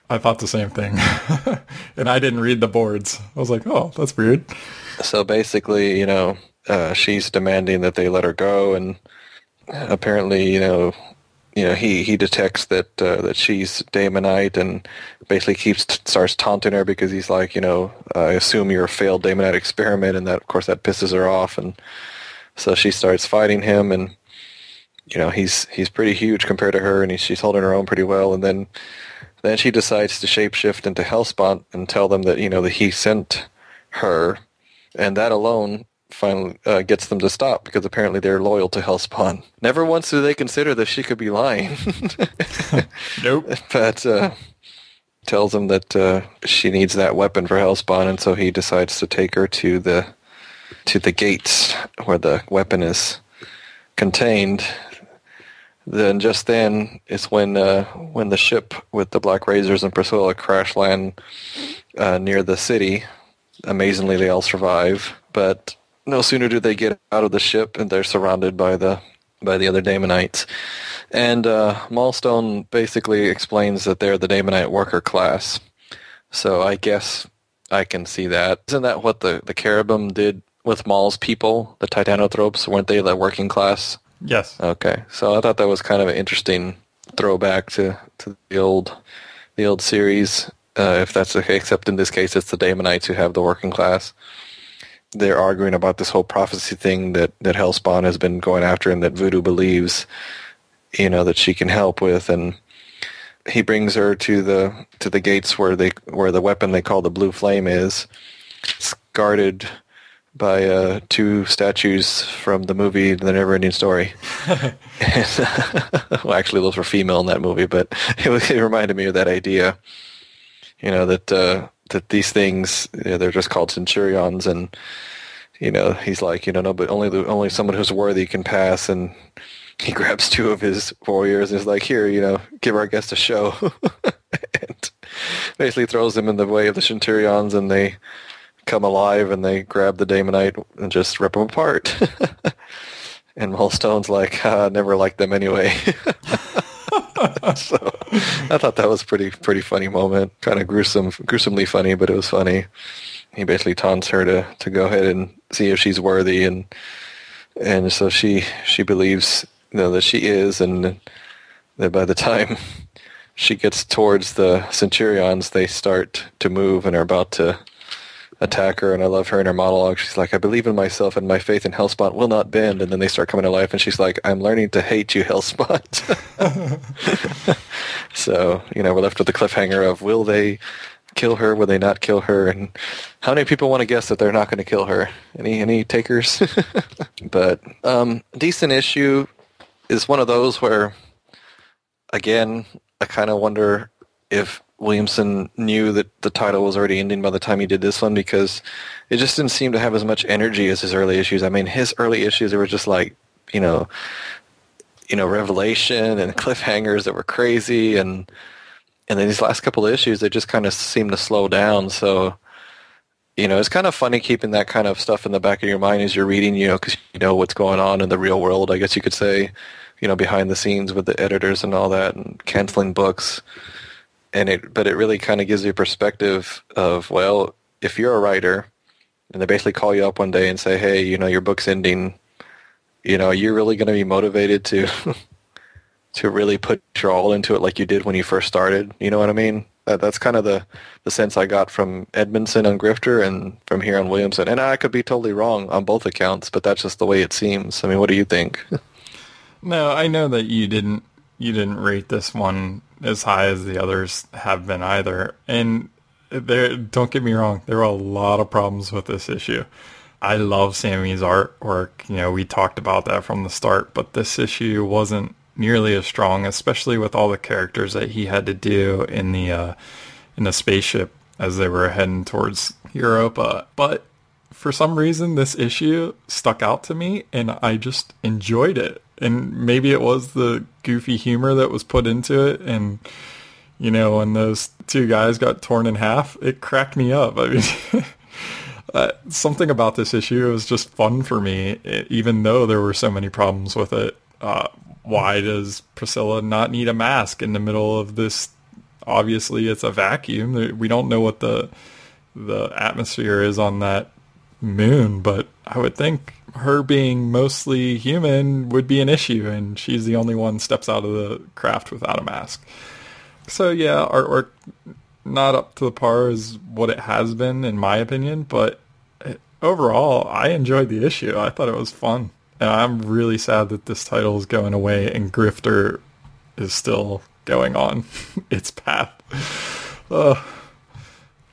I thought the same thing, and I didn't read the boards. I was like, oh, that's weird. So basically, you know, uh, she's demanding that they let her go, and apparently, you know, you know, he, he detects that uh, that she's Daemonite and basically keeps starts taunting her because he's like, you know, I assume you're a failed Daemonite experiment, and that of course that pisses her off, and so she starts fighting him, and you know, he's he's pretty huge compared to her, and he, she's holding her own pretty well, and then then she decides to shapeshift into Helspont and tell them that you know that he sent her, and that alone finally uh, gets them to stop because apparently they're loyal to Helspont. Never once do they consider that she could be lying. nope. But uh, tells him that uh, she needs that weapon for Helspont, and so he decides to take her to the to the gates where the weapon is contained. Then just then is when uh, when the ship with the Black Razors and Priscilla crash land uh, near the city. Amazingly, they all survive, but no sooner do they get out of the ship and they're surrounded by the by the other Daemonites. And uh, Maulstone basically explains that they're the Daemonite worker class. So I guess I can see that. Isn't that what the, the Kherubim did with Maul's people, the Titanthropes? Weren't they the working class? Yes. Okay. So I thought that was kind of an interesting throwback to, to the old the old series. Uh, if that's the case, except in this case, it's the Daemonites who have the working class they're arguing about this whole prophecy thing that that Helspont has been going after and that Voodoo believes, you know, that she can help with, and he brings her to the to the gates where they where the weapon they call the blue flame is. It's guarded by uh, two statues from the movie The Neverending Story. and, well, actually, those were female in that movie, but it, was, it reminded me of that idea. You know that uh, that these things you know, they're just called centurions, and you know he's like you know no, but only the, only someone who's worthy can pass, and he grabs two of his warriors and is like, here, you know, give our guest a show, and basically throws them in the way of the centurions, and they come alive and they grab the Daemonite and just rip them apart. and Millstone's like, uh, never liked them anyway. so I thought that was pretty pretty funny moment. Kind of gruesome, gruesomely funny, but it was funny. He basically taunts her to, to go ahead and see if she's worthy, and and so she she believes you know, that she is, and that by the time she gets towards the Centurions, they start to move and are about to attack her, and I love her in her monologue. She's like, I believe in myself and my faith in Helspont will not bend. And then they start coming to life, and she's like, I'm learning to hate you, Helspont. so, you know, we're left with the cliffhanger of will they kill her, will they not kill her, and how many people want to guess that they're not going to kill her? Any any takers? but um, decent issue is one of those where, again, I kind of wonder if Williamson knew that the title was already ending by the time he did this one because it just didn't seem to have as much energy as his early issues. I mean, his early issues they were just like, you know, you know, revelation and cliffhangers that were crazy, and and then these last couple of issues they just kind of seemed to slow down. So, you know, it's kind of funny keeping that kind of stuff in the back of your mind as you're reading, you know, because you know what's going on in the real world. I guess you could say, you know, behind the scenes with the editors and all that, and canceling books and it but it really kind of gives you a perspective of well if you're a writer and they basically call you up one day and say hey you know your book's ending you know you're really going to be motivated to to really put your all into it like you did when you first started you know what i mean? That, that's kind of the the sense i got from edmondson on grifter and from here on williamson and i could be totally wrong on both accounts but that's just the way it seems. I mean what do you think? No i know that you didn't you didn't rate this one as high as the others have been either. And there, don't get me wrong, there are a lot of problems with this issue. I love Sami's artwork. You know, we talked about that from the start, but this issue wasn't nearly as strong, especially with all the characters that he had to do in the uh, in the spaceship as they were heading towards Europa. But for some reason, this issue stuck out to me, and I just enjoyed it and maybe it was the goofy humor that was put into it and you know when those two guys got torn in half it cracked me up. I mean uh, something about this issue was just fun for me even though there were so many problems with it. Uh, why does priscilla not need a mask in the middle of this? Obviously it's a vacuum. We don't know what the the atmosphere is on that moon but i would think her being mostly human would be an issue, and she's the only one steps out of the craft without a mask. So yeah, artwork not up to the par as what it has been, in my opinion, but overall, I enjoyed the issue. I thought it was fun. And I'm really sad that this title is going away and Grifter is still going on its path. Uh,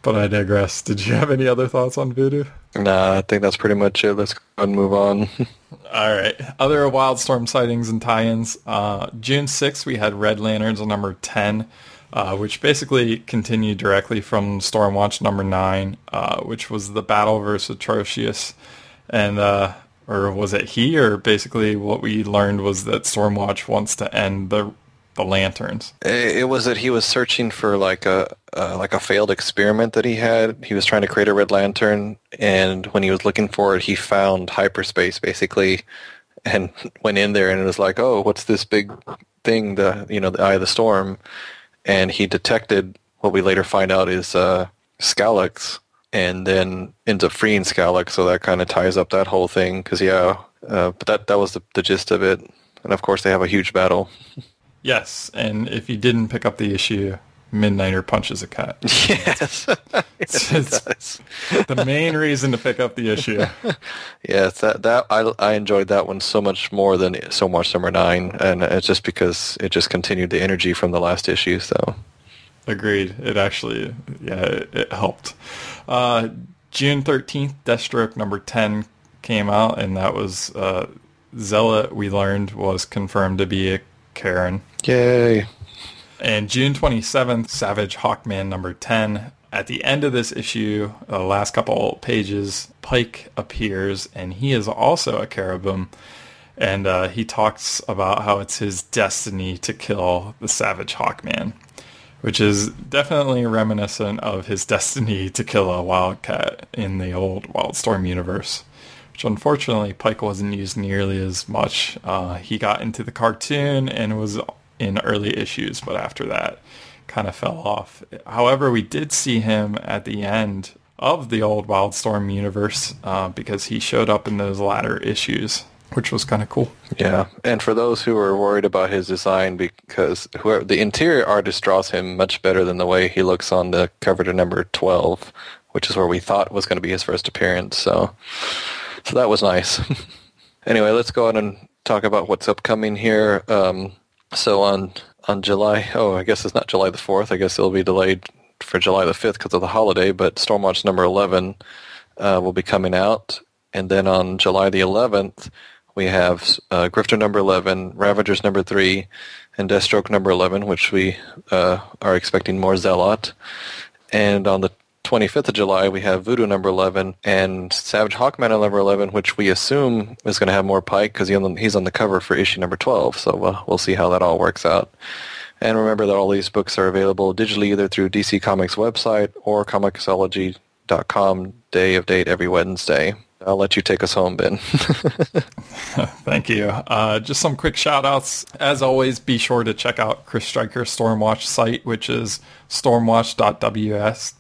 but I digress. Did you have any other thoughts on Voodoo? Nah, I think that's pretty much it. Let's go and move on. All right. Other Wildstorm sightings and tie-ins. Uh, June 6th, we had Red Lanterns on number 10, uh, which basically continued directly from Stormwatch number 9, uh, which was the battle versus Atrocitus. And, uh, or was it he? Or basically what we learned was that Stormwatch wants to end the the lanterns. It was that he was searching for like a uh, like a failed experiment that he had. He was trying to create a red lantern, and when he was looking for it, he found hyperspace basically, and went in there and it was like, oh, what's this big thing? The you know the eye of the storm, and he detected what we later find out is uh, and then ends up freeing Skallox. So that kind of ties up that whole thing. Because yeah, uh, but that that was the, the gist of it. And of course, they have a huge battle. Yes, and if you didn't pick up the issue, Midnighter punches a cat. Yes, yes it does. the main reason to pick up the issue. Yes, that that I I enjoyed that one so much more than so much number nine, and it's just because it just continued the energy from the last issue. So, agreed. It actually, yeah, it, it helped. Uh, June thirteenth, Deathstroke number ten came out, and that was uh, Zealot. We learned was confirmed to be a Kheran. Yay! And June 27th, Savage Hawkman number 10. At the end of this issue, the last couple pages, Pike appears, and he is also a Kherubim. And uh, he talks about how it's his destiny to kill the Savage Hawkman, which is definitely reminiscent of his destiny to kill a Wildcat in the old Wildstorm universe which unfortunately Pike wasn't used nearly as much. Uh, he got into the cartoon and was in early issues, but after that kind of fell off. However, we did see him at the end of the old Wildstorm universe uh, because he showed up in those latter issues, which was kind of cool. Yeah, and for those who are worried about his design, because whoever, the interior artist draws him much better than the way he looks on the cover to number 12, which is where we thought was going to be his first appearance. So so that was nice. anyway, let's go on and talk about what's upcoming here. Um, so on on July, oh, I guess it's not July the 4th. I guess it'll be delayed for July the 5th because of the holiday, but Stormwatch number 11 uh, will be coming out. And then on July the 11th, we have uh, Grifter number 11, Ravagers number 3, and Deathstroke number 11, which we uh, are expecting more Zealot. And on the 25th of July, we have Voodoo number 11 and Savage Hawkman number 11, which we assume is going to have more Pike because he's on the cover for issue number 12. So uh, we'll see how that all works out. And remember that all these books are available digitally either through DC Comics website or Comixology.com day of date every Wednesday. I'll let you take us home, Ben. Thank you. Uh, just some quick shout outs. As always, be sure to check out Chris Striker's Stormwatch site, which is stormwatch.ws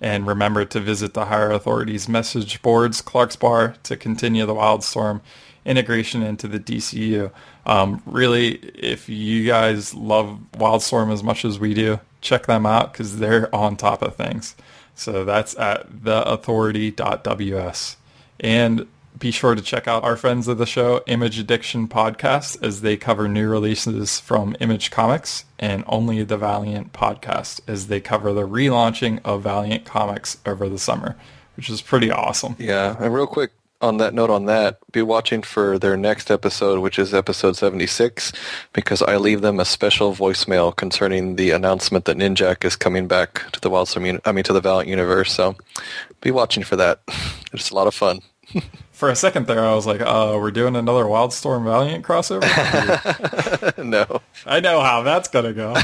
and remember to visit the higher authorities message boards, Clark's Bar, to continue the Wildstorm integration into the DCU. Um, really, if you guys love Wildstorm as much as we do, check them out because they're on top of things. So that's at theauthority.ws. And be sure to check out our friends of the show, Image Addiction Podcast, as they cover new releases from Image Comics, and Only the Valiant Podcast, as they cover the relaunching of Valiant Comics over the summer, which is pretty awesome. Yeah, and real quick on that note on that, be watching for their next episode, which is episode 76, because I leave them a special voicemail concerning the announcement that Ninjak is coming back to the Wildstorm, I mean to the Valiant universe. So be watching for that. It's a lot of fun. For a second there, I was like, "Oh, we're doing another Wildstorm Valiant crossover." no, I know how that's gonna go.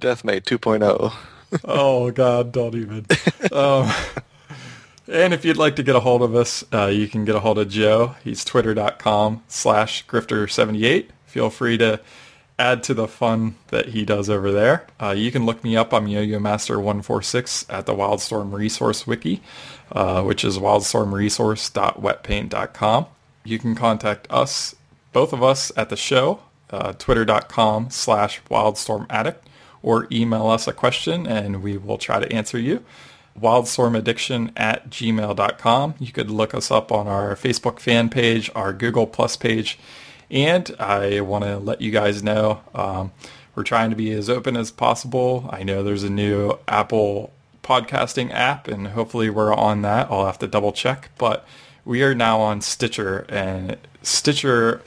Deathmate 2.0. oh God, don't even. Um, and if you'd like to get a hold of us, uh, you can get a hold of Joe. He's twitter.com slash grifter78. Feel free to add to the fun that he does over there. Uh, you can look me up. I'm Yo-Yo Master 146 at the Wildstorm Resource Wiki, uh, which is wildstormresource.wetpaint.com. You can contact us, both of us, at the show, uh, twitter.com slash wildstormaddict, or email us a question and we will try to answer you. Wildstormaddiction at gmail.com. You could look us up on our Facebook fan page, our Google Plus page, and I want to let you guys know um, we're trying to be as open as possible. I know there's a new Apple podcasting app, and hopefully we're on that. I'll have to double check, but we are now on Stitcher, and Stitcher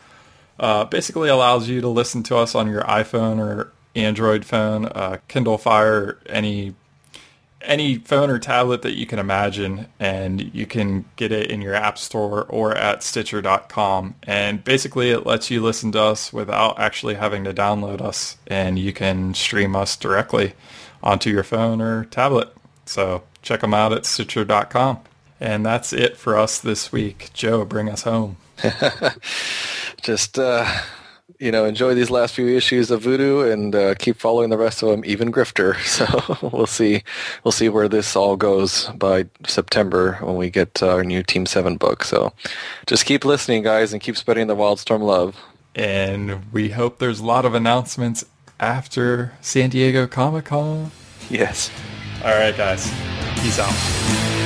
uh, basically allows you to listen to us on your iPhone or Android phone, uh, Kindle Fire, any any phone or tablet that you can imagine and you can get it in your app store or at stitcher.com and basically it lets you listen to us without actually having to download us and you can stream us directly onto your phone or tablet. So check them out at stitcher.com and that's it for us this week. Joe bring us home. Just uh you know, enjoy these last few issues of Voodoo and uh, keep following the rest of them, even Grifter. So we'll see, we'll see where this all goes by September when we get our new Team Seven book. So just keep listening, guys, and keep spreading the Wildstorm love. And we hope there's a lot of announcements after San Diego Comic Con. Yes. All right, guys. Peace out.